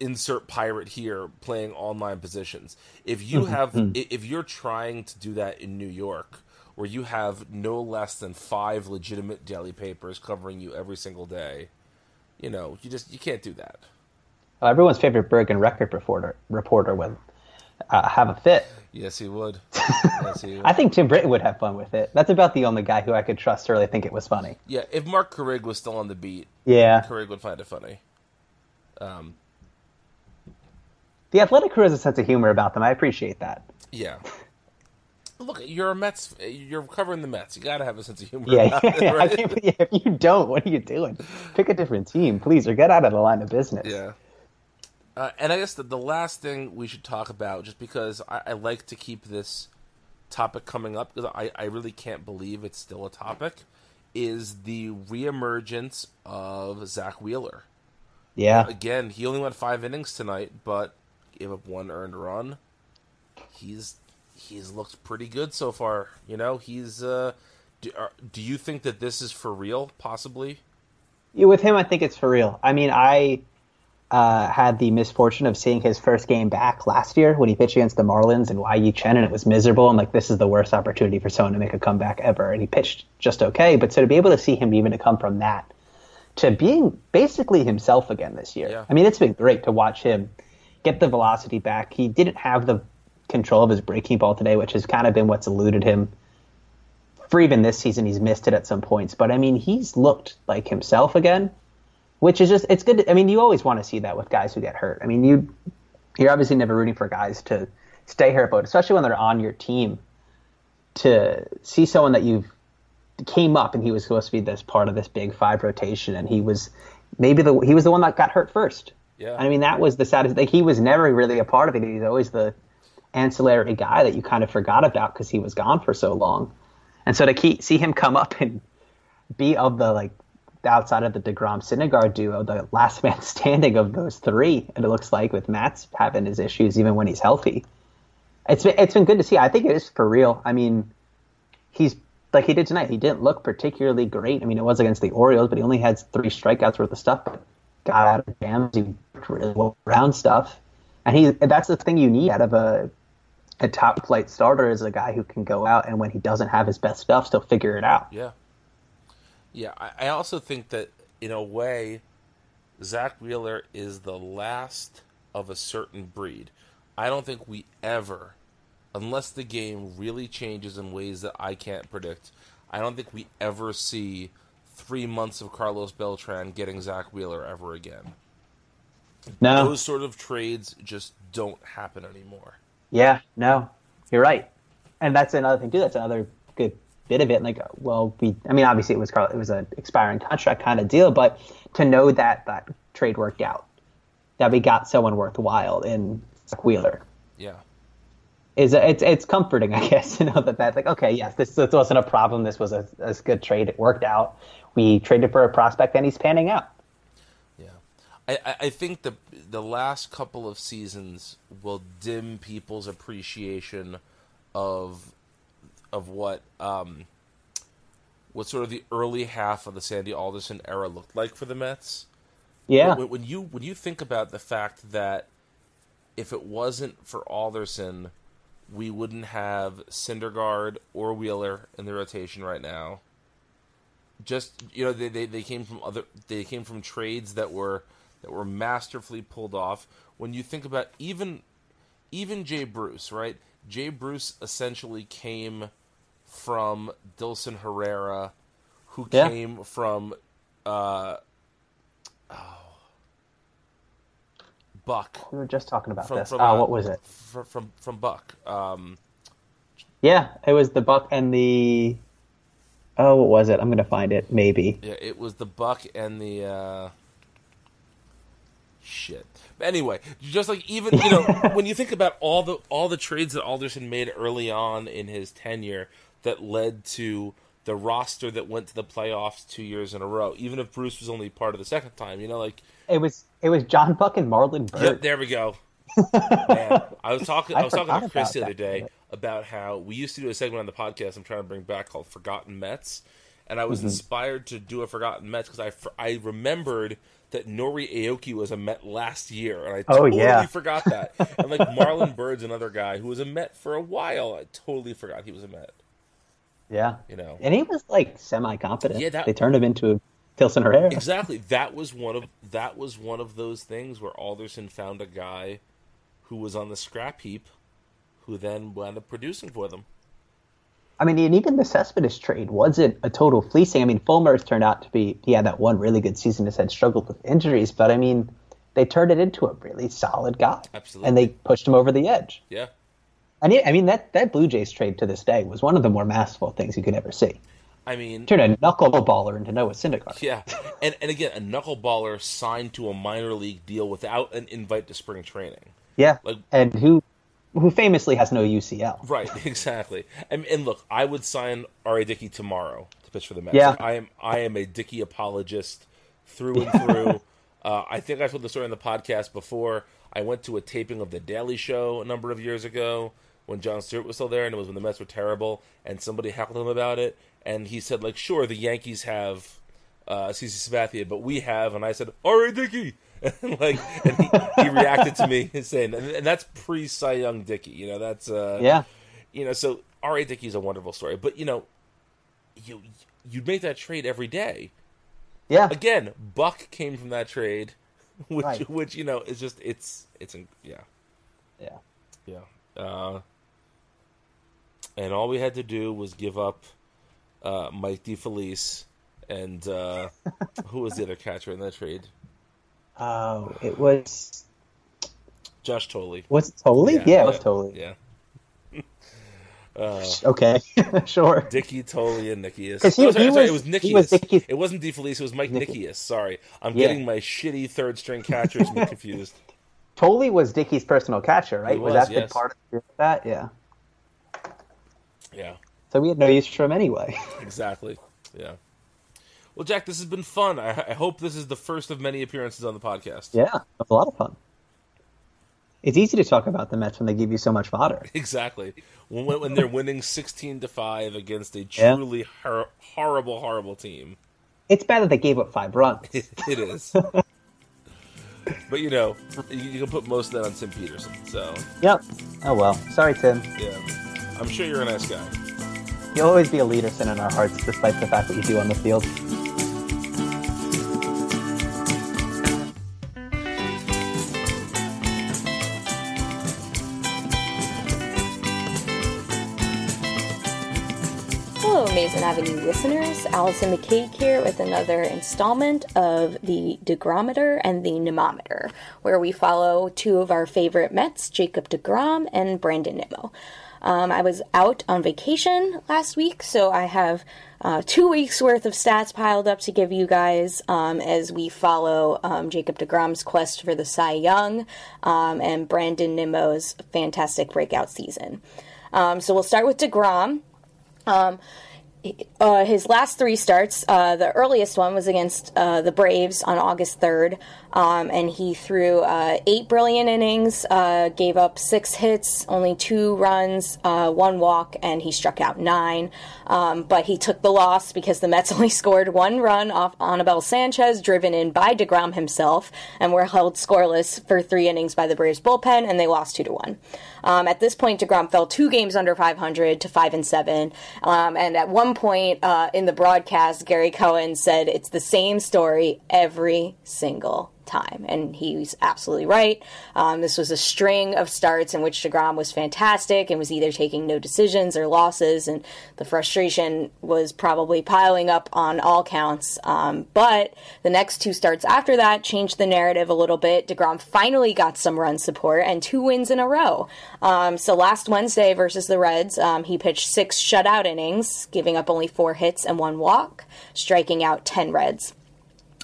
insert pirate here playing online positions. If you have, if you're trying to do that in New York, where you have no less than five legitimate daily papers covering you every single day, you know, you just you can't do that. Uh, everyone's favorite Bergen record reporter reporter would uh, have a fit. Yes, he would. yes, he would. I think Tim Britton would have fun with it. That's about the only guy who I could trust to really think it was funny. Yeah, if Marc Carig was still on the beat, Yeah. Carig would find it funny. Um, The Athletic crew has a sense of humor about them. I appreciate that. yeah. Look, you're a Mets. You're covering the Mets. You got to have a sense of humor. Yeah, about it, I right? mean, yeah, if you don't, what are you doing? Pick a different team, please, or get out of the line of business. Yeah. Uh, and I guess the, the last thing we should talk about, just because I, I like to keep this topic coming up, because I, I really can't believe it's still a topic, is the reemergence of Zack Wheeler. Yeah. Again, he only went five innings tonight, but gave up one earned run. He's he's looked pretty good so far. You know, he's. Uh, do, are, do you think that this is for real? Possibly. Yeah, with him, I think it's for real. I mean, I uh, had the misfortune of seeing his first game back last year when he pitched against the Marlins and Yu Chen, and it was miserable. I'm like, this is the worst opportunity for someone to make a comeback ever. And he pitched just okay, but so to be able to see him even to come from that to being basically himself again this year. Yeah. I mean, it's been great to watch him get the velocity back. He didn't have the control of his breaking ball today, which has kind of been what's eluded him for even this season. He's missed it at some points, but I mean, he's looked like himself again, which is just it's good. To, I mean, you always want to see that with guys who get hurt. I mean, you you're obviously never rooting for guys to stay hurt, but especially when they're on your team, to see someone that you've came up and he was supposed to be this part of this big five rotation, and he was maybe the he was the one that got hurt first. Yeah. I mean, that was the saddest. Like he was never really a part of it. He's always the ancillary guy that you kind of forgot about because he was gone for so long. And so to keep, see him come up and be of the like outside of the Degrom Syndergaard duo, the last man standing of those three, and it looks like with Matz having his issues even when he's healthy. It's been it's been good to see. I think it is for real. I mean, he's like he did tonight. He didn't look particularly great. I mean, it was against the Orioles, but he only had three strikeouts worth of stuff. But got out of jams. He worked really well around stuff, and he that's the thing you need out of a a top flight starter is a guy who can go out and when he doesn't have his best stuff, still figure it out. Yeah. Yeah, I, I also think that in a way, Zack Wheeler is the last of a certain breed. I don't think we ever, unless the game really changes in ways that I can't predict, I don't think we ever see three months of Carlos Beltran getting Zack Wheeler ever again. No, Those sort of trades just don't happen anymore. yeah, no, you're right, and that's another thing too. That's another good bit of it. Like, well, we, I mean, obviously it was Carl, it was an expiring contract kind of deal, but to know that that trade worked out, that we got someone worthwhile in Wheeler. Yeah. Is it's it's comforting, I guess, to know that that's like okay, yes, this, this wasn't a problem. This was a, a good trade. It worked out. We traded for a prospect, and he's panning out. Yeah, I, I think the the last couple of seasons will dim people's appreciation of of what um, what sort of the early half of the Sandy Alderson era looked like for the Mets. Yeah. When, when you when you think about the fact that if it wasn't for Alderson, we wouldn't have Syndergaard or Wheeler in the rotation right now. Just you know, they, they, they came from other they came from trades that were that were masterfully pulled off. When you think about even even Jay Bruce, right? Jay Bruce essentially came from Dilson Herrera, who Yeah. came from uh, Buck We were just talking about from this. from oh, uh, what was it? From from, from Buck. Um, Yeah, it was the Buck and the. Oh, what was it? I'm gonna find it. Maybe. yeah, it was the Buck and the uh, shit. But anyway, just like even you know when you think about all the all the trades that Alderson made early on in his tenure that led to the roster that went to the playoffs two years in a row, even if Bruce was only part of the second time, you know, like It was it was John Buck and Marlon. Yep, there we go. Man, I was talking. I, I was talking to Chris the other day about how we used to do a segment on the podcast. I'm trying to bring back called "Forgotten Mets," and I was Mm-hmm. inspired to do a "Forgotten Mets" because I I remembered that Nori Aoki was a Met last year, and I Oh, totally yeah. forgot that. and like Marlon Byrd's another guy who was a Met for a while. I totally forgot he was a Met. Yeah. You know. And he was like semi competent. Yeah, that- they turned him into Dilson Herrera. Exactly. That was one of that was one of those things where Alderson found a guy who was on the scrap heap, who then wound up producing for them. I mean, and even the Cespedes trade wasn't a total fleecing. I mean, Fulmer's turned out to be he had that one really good season. Has had struggled with injuries, but I mean, they turned it into a really solid guy. Absolutely. And they pushed him over the edge. Yeah. And he, I mean, that that Blue Jays trade to this day was one of the more masterful things you could ever see. I mean, Turn a knuckleballer into Noah Syndergaard. yeah, and and again, a knuckleballer signed to a minor league deal without an invite to spring training. Yeah, Like- and who who famously has no UCL. Right, exactly. And, and look, I would sign R.A. Dickey tomorrow to pitch for the Mets. Yeah. Like, I am I am a Dickey apologist through and through. uh, I think I told the story on the podcast before. I went to a taping of The Daily Show a number of years ago when Jon Stewart was still there, and it was when the Mets were terrible, and somebody heckled him about it, and he said, like, sure, the Yankees have uh, CC Sabathia, but we have, and I said, R.A. Dickey. And like, and he, he reacted to me saying, and, and that's pre Cy Young Dickey, you know, that's uh, Yeah, you know, so R.A. Dickey's a wonderful story, but you know, you you'd make that trade every day. yeah, Again, Buck came from that trade, which Right. which you know is just it's it's yeah yeah. yeah, uh, and all we had to do was give up uh, Mike DiFelice and uh, who was the other catcher in that trade? Oh, it was Josh Thole. was it Thole? Yeah, it was Thole. Yeah, uh, Okay, sure. Dickey, Thole, and Nickeas. 'Cause he- Oh, sorry, he sorry, was- it was he Nickeas. was Dickey's- It wasn't DiFelice. It was Mike Nicky- Nickeas. Sorry, I'm Yeah. getting my shitty third string catchers confused. Thole was Dickey's personal catcher, right? He was, was, that yes. the part of that? Yeah. Yeah, So we had no use for him anyway. exactly. Yeah. Well, Jack, this has been fun. I, I hope this is the first of many appearances on the podcast. yeah, it was a lot of fun. It's easy to talk about the Mets when they give you so much fodder. Exactly. When, when they're winning sixteen to five against a Yeah. truly hor- horrible, horrible team, It's bad that they gave up five runs. it, it is. but you know, you, you can put most of that on Tim Peterson. So yep. Oh well. Sorry, Tim. yeah, I'm sure you're a nice guy. You'll always be a leader sin in our hearts, despite the fact that you do on the field. Avenue listeners. Allison McCague here with another installment of the Degrometer and the Nemometer, where we follow two of our favorite Mets, Jacob DeGrom and Brandon Nimmo. Um, I was out on vacation last week, so I have uh, two weeks worth of stats piled up to give you guys um, as we follow um, Jacob DeGrom's quest for the Cy Young um, and Brandon Nimmo's fantastic breakout season. Um, so we'll start with DeGrom. Uh, his last three starts, uh, the earliest one was against uh, the Braves on August 3rd, um, and he threw uh, eight brilliant innings, uh, gave up six hits, only two runs, uh, one walk, and he struck out nine. Um, but he took the loss because the Mets only scored one run off Anibal Sanchez, driven in by DeGrom himself, and were held scoreless for three innings by the Braves bullpen, and they lost two to one. Um, at this point, DeGrom fell two games under 500 to five and seven, um, and at one point uh, in the broadcast, Gary Cohen said it's the same story every single time. And he's absolutely right. Um, this was a string of starts in which DeGrom was fantastic and was either taking no decisions or losses, and the frustration was probably piling up on all counts. Um, but the next two starts after that changed the narrative a little bit. DeGrom finally got some run support and two wins in a row. Um, so last Wednesday versus the Reds, um, he pitched six shutout innings, giving up only four hits and one walk, striking out 10 Reds.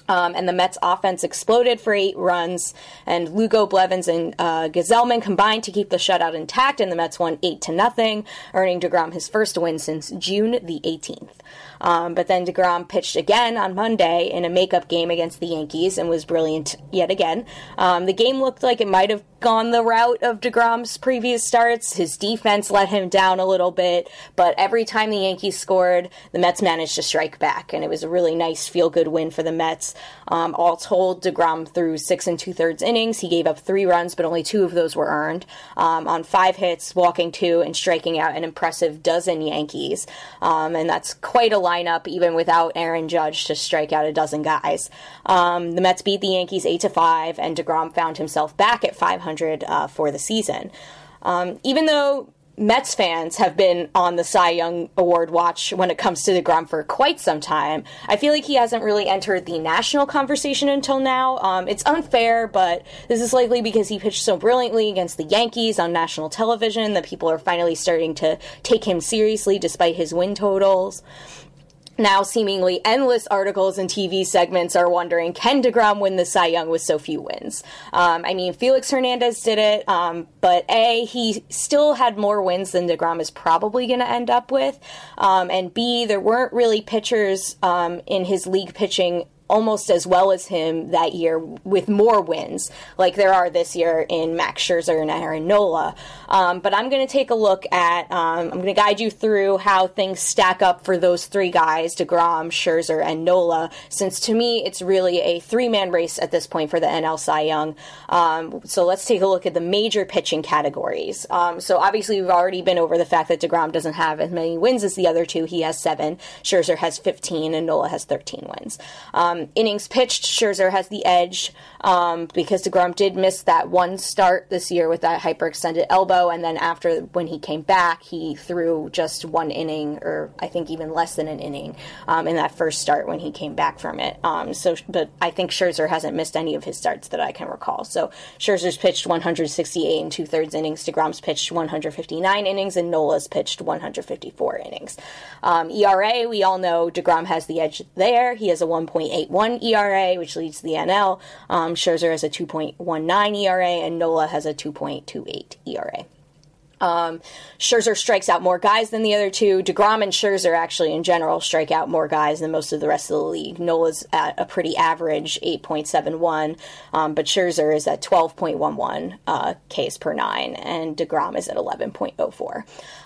Um, and the Mets offense exploded for eight runs, and Lugo, Blevins, and uh, Gsellman combined to keep the shutout intact, and the Mets won eight to nothing, earning Degrom his first win since June the 18th. Um, but then DeGrom pitched again on Monday in a makeup game against the Yankees and was brilliant yet again. Um, the game looked like it might have gone the route of DeGrom's previous starts. His defense let him down a little bit, but every time the Yankees scored, the Mets managed to strike back, and it was a really nice feel good win for the Mets. Um, all told, DeGrom threw six and two thirds innings. He gave up three runs, but only two of those were earned um, on five hits, walking two, and striking out an impressive dozen Yankees. Um, and that's quite a lineup, even without Aaron Judge to strike out a dozen guys. Um, the Mets beat the Yankees eight to five, and DeGrom found himself back at 500 uh, for the season. Um, even though Mets fans have been on the Cy Young Award watch when it comes to DeGrom for quite some time. I feel like he hasn't really entered the national conversation until now. Um, it's unfair, but this is likely because he pitched so brilliantly against the Yankees on national television that people are finally starting to take him seriously despite his win totals now seemingly endless articles and TV segments are wondering can DeGrom win the Cy Young with so few wins? Um, I mean, Felix Hernandez did it, um, but A, he still had more wins than DeGrom is probably going to end up with. Um, and B, there weren't really pitchers um, in his league pitching almost as well as him that year with more wins, like there are this year in Max Scherzer and Aaron Nola. Um, but I'm going to take a look at, um, I'm going to guide you through how things stack up for those three guys, DeGrom, Scherzer, and Nola, since to me it's really a three man race at this point for the NL Cy Young. Um, so let's take a look at the major pitching categories. Um, so obviously we've already been over the fact that DeGrom doesn't have as many wins as the other two. He has seven, Scherzer has 15, and Nola has 13 wins. Um, innings pitched, Scherzer has the edge um, because DeGrom did miss that one start this year with that hyperextended elbow, and then after when he came back, he threw just one inning, or I think even less than an inning, um, in that first start when he came back from it. Um, so, but I think Scherzer hasn't missed any of his starts that I can recall. So Scherzer's pitched 168 and two thirds innings. DeGrom's pitched 159 innings, and Nola's pitched 154 innings. Um, ERA, we all know DeGrom has the edge there. He has a 1.8 1 ERA, which leads the NL. Um, Scherzer has a 2.19 ERA, and Nola has a 2.28 ERA. Um, Scherzer strikes out more guys than the other two. DeGrom and Scherzer actually, in general, strike out more guys than most of the rest of the league. Nola's at a pretty average 8.71, um, but Scherzer is at 12.11 uh, Ks per nine, and DeGrom is at 11.04.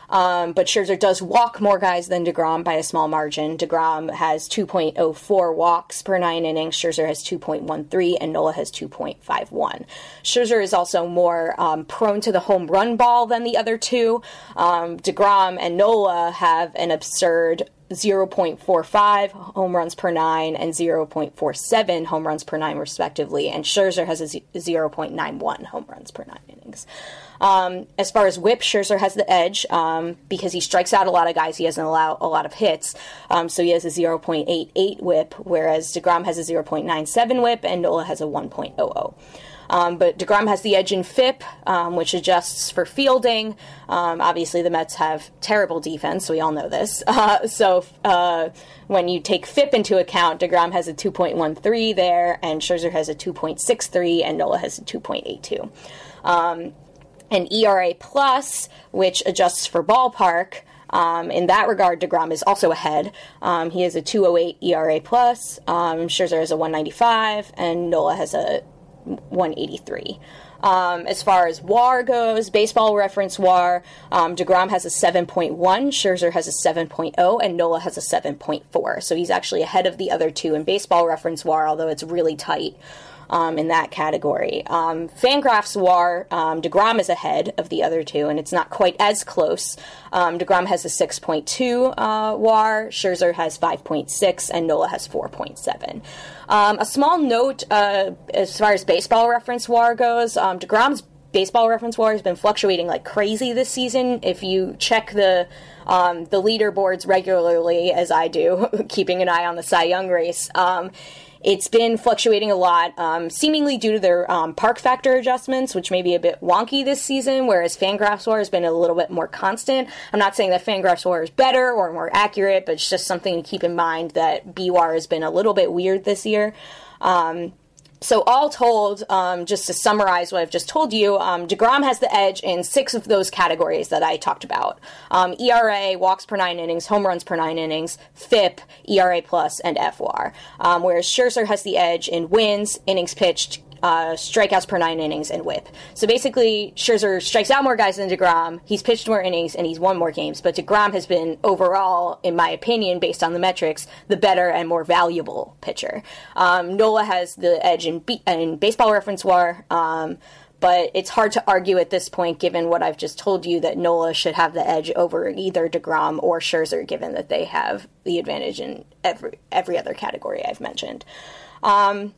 Um, but Scherzer does walk more guys than DeGrom by a small margin. DeGrom has 2.04 walks per nine innings. Scherzer has 2.13, and Nola has 2.51. Scherzer is also more um, prone to the home run ball than the other two. Um, DeGrom and Nola have an absurd 0.45 home runs per nine and 0.47 home runs per nine, respectively. And Scherzer has a 0.91 home runs per nine innings. Um, as far as whip, Scherzer has the edge um, because he strikes out a lot of guys. He doesn't allow a lot of hits. Um, so he has a 0.88 whip, whereas DeGrom has a 0.97 whip and Nola has a 1.00. Um, but DeGrom has the edge in FIP, um, which adjusts for fielding. Um, obviously, the Mets have terrible defense. We all know this. Uh, so uh, when you take FIP into account, DeGrom has a 2.13 there, and Scherzer has a 2.63, and Nola has a 2.82. Um, and ERA plus, which adjusts for ballpark. Um, in that regard, Degrom is also ahead. Um, he has a 208 ERA plus. Um, Scherzer has a 195, and Nola has a 183. Um, as far as WAR goes, baseball reference WAR, um, DeGrom has a 7.1, Scherzer has a 7.0, and Nola has a 7.4. So he's actually ahead of the other two in baseball reference WAR, although it's really tight um, in that category. Um, Fangraphs WAR, um, DeGrom is ahead of the other two, and it's not quite as close. Um, DeGrom has a 6.2 uh, WAR, Scherzer has 5.6, and Nola has 4.7. Um, a small note uh, as far as baseball reference WAR goes, um, DeGrom's baseball reference WAR has been fluctuating like crazy this season. If you check the um, the leaderboards regularly, as I do, keeping an eye on the Cy Young race, um, it's been fluctuating a lot, um, seemingly due to their um, park factor adjustments, which may be a bit wonky this season, whereas Fangraphs WAR has been a little bit more constant. I'm not saying that Fangraphs WAR is better or more accurate, but it's just something to keep in mind that BWAR has been a little bit weird this year. Um, so all told, um, just to summarize what I've just told you, um, Degrom has the edge in six of those categories that I talked about: um, ERA, walks per nine innings, home runs per nine innings, FIP, ERA plus, and FWAR. Um, whereas Scherzer has the edge in wins, innings pitched, uh, strikeouts per nine innings and WHIP. So basically, Scherzer strikes out more guys than DeGrom. He's pitched more innings and he's won more games. But DeGrom has been overall, in my opinion, based on the metrics, the better and more valuable pitcher. Um, Nola has the edge in, be- in baseball reference WAR. Um, but it's hard to argue at this point, given what I've just told you, that Nola should have the edge over either Degrom or Scherzer, given that they have the advantage in every every other category I've mentioned. Um,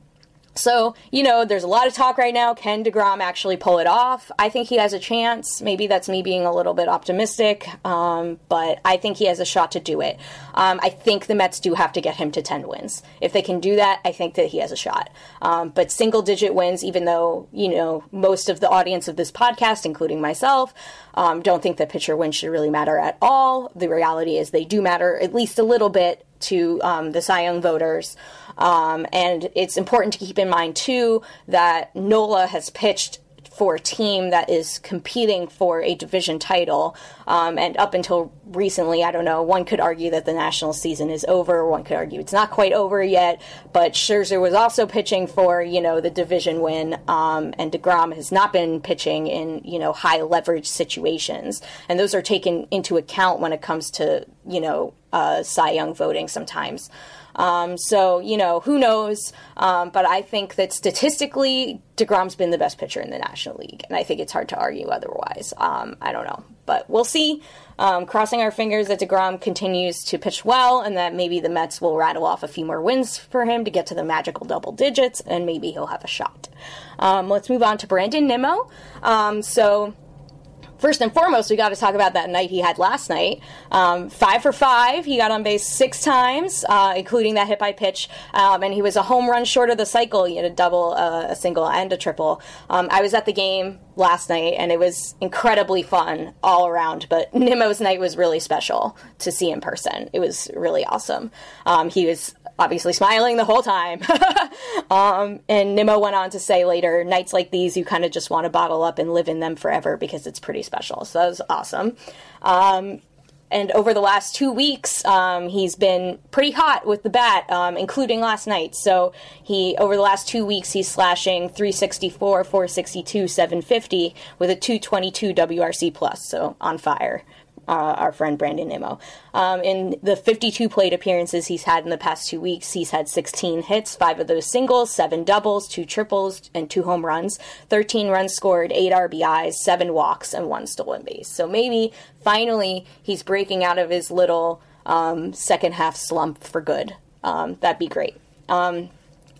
so, you know, there's a lot of talk right now. Can DeGrom actually pull it off? I think he has a chance. Maybe that's me being a little bit optimistic, um, but I think he has a shot to do it. Um, I think the Mets do have to get him to 10 wins. If they can do that, I think that he has a shot. Um, but single digit wins, even though, you know, most of the audience of this podcast, including myself, um, don't think that pitcher wins should really matter at all. The reality is they do matter at least a little bit to um, the Cy Young voters. Um, and it's important to keep in mind, too, that Nola has pitched for a team that is competing for a division title. Um, and up until recently, I don't know, one could argue that the national season is over. One could argue it's not quite over yet. But Scherzer was also pitching for, you know, the division win. Um, and DeGrom has not been pitching in, you know, high leverage situations. And those are taken into account when it comes to, you know, uh, Cy Young voting sometimes. Um, so, you know, who knows? Um, but I think that statistically, DeGrom's been the best pitcher in the National League. And I think it's hard to argue otherwise. Um, I don't know. But we'll see. Um, crossing our fingers that DeGrom continues to pitch well and that maybe the Mets will rattle off a few more wins for him to get to the magical double digits and maybe he'll have a shot. Um, let's move on to Brandon Nimmo. Um, so first and foremost, we got to talk about that night he had last night. Um, five for five. He got on base six times, uh, including that hit by pitch. Um, and he was a home run short of the cycle. He had a double, uh, a single, and a triple. Um, I was at the game last night, and it was incredibly fun all around. But Nimmo's night was really special to see in person. It was really awesome. Um, he was obviously smiling the whole time. um, and Nimmo went on to say later, nights like these, you kind of just want to bottle up and live in them forever because it's pretty special. So that was awesome. Um, and over the last two weeks, um, he's been pretty hot with the bat, um, including last night. So he, over the last two weeks, he's slashing 364, 462, 750 with a 222 WRC plus. So on fire uh, our friend Brandon Nimmo. Um, in the 52 plate appearances he's had in the past two weeks, he's had 16 hits, five of those singles, seven doubles, two triples, and two home runs, 13 runs scored, eight RBIs, seven walks, and one stolen base. So maybe finally he's breaking out of his little um, second half slump for good. Um, that'd be great. Um,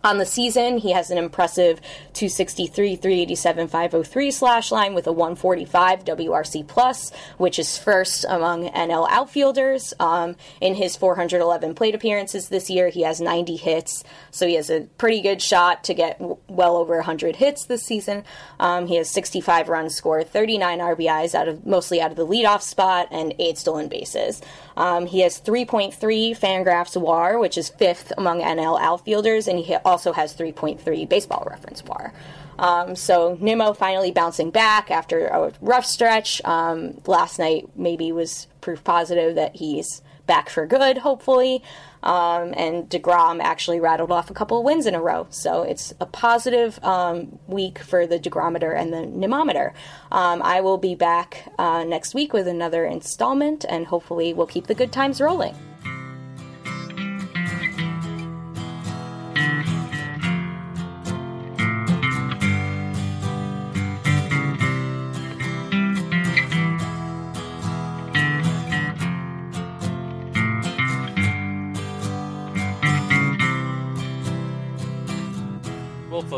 On the season, he has an impressive 263, 387, 503 slash line with a 145 WRC plus, which is first among NL outfielders. Um, in his 411 plate appearances this year, he has 90 hits, so he has a pretty good shot to get w- well over 100 hits this season. Um, he has 65 runs scored, 39 RBIs out of mostly out of the leadoff spot, and eight stolen bases. Um, he has 3.3 Fangraphs WAR, which is fifth among NL outfielders, and he also has 3.3 baseball reference WAR. Um, so Nimmo finally bouncing back after a rough stretch. Um, last night maybe was proof positive that he's back for good, hopefully. Um, and DeGrom actually rattled off a couple of wins in a row. So it's a positive um, week for the DeGrometer and the Nimmometer. Um, I will be back uh, next week with another installment, and hopefully we'll keep the good times rolling.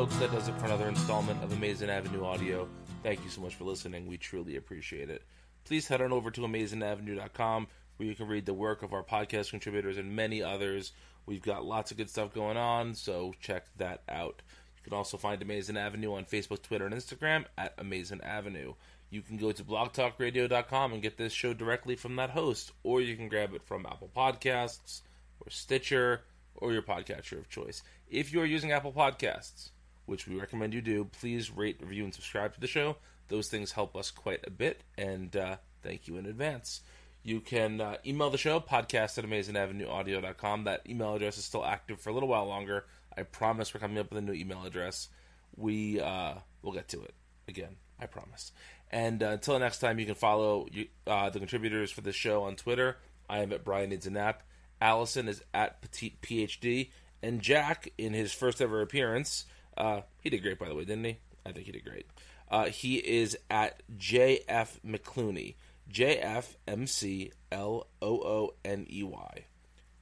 Folks, that does it for another installment of Amazin' Avenue Audio. Thank you so much for listening. We truly appreciate it. Please head on over to AmazinAvenue.com where you can read the work of our podcast contributors and many others. We've got lots of good stuff going on, so check that out. You can also find Amazin' Avenue on Facebook, Twitter, and Instagram at Amazin' Avenue. You can go to blogtalkradio.com and get this show directly from that host, or you can grab it from Apple Podcasts or Stitcher or your podcatcher of choice. If you are using Apple Podcasts, which we recommend you do, please rate, review, and subscribe to the show. Those things help us quite a bit, and uh, thank you in advance. You can uh, email the show, podcast at amazinavenueaudio.com. That email address is still active for a little while longer. I promise we're coming up with a new email address. We uh, will get to it again. I promise. And uh, until next time, you can follow uh, the contributors for the show on Twitter. I am at Brian Needs a Nap. Allison is at Petite PhD. And Jack, in his first ever appearance, uh, he did great, by the way, didn't he? I think he did great. Uh, he is at JF McClooney. J F M C L O O N E Y.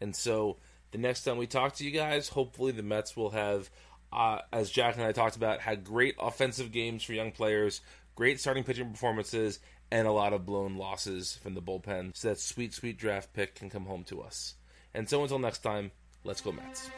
And so the next time we talk to you guys, hopefully the Mets will have, uh, as Jack and I talked about, had great offensive games for young players, great starting pitching performances, and a lot of blown losses from the bullpen so that sweet, sweet draft pick can come home to us. And so until next time, let's go Mets.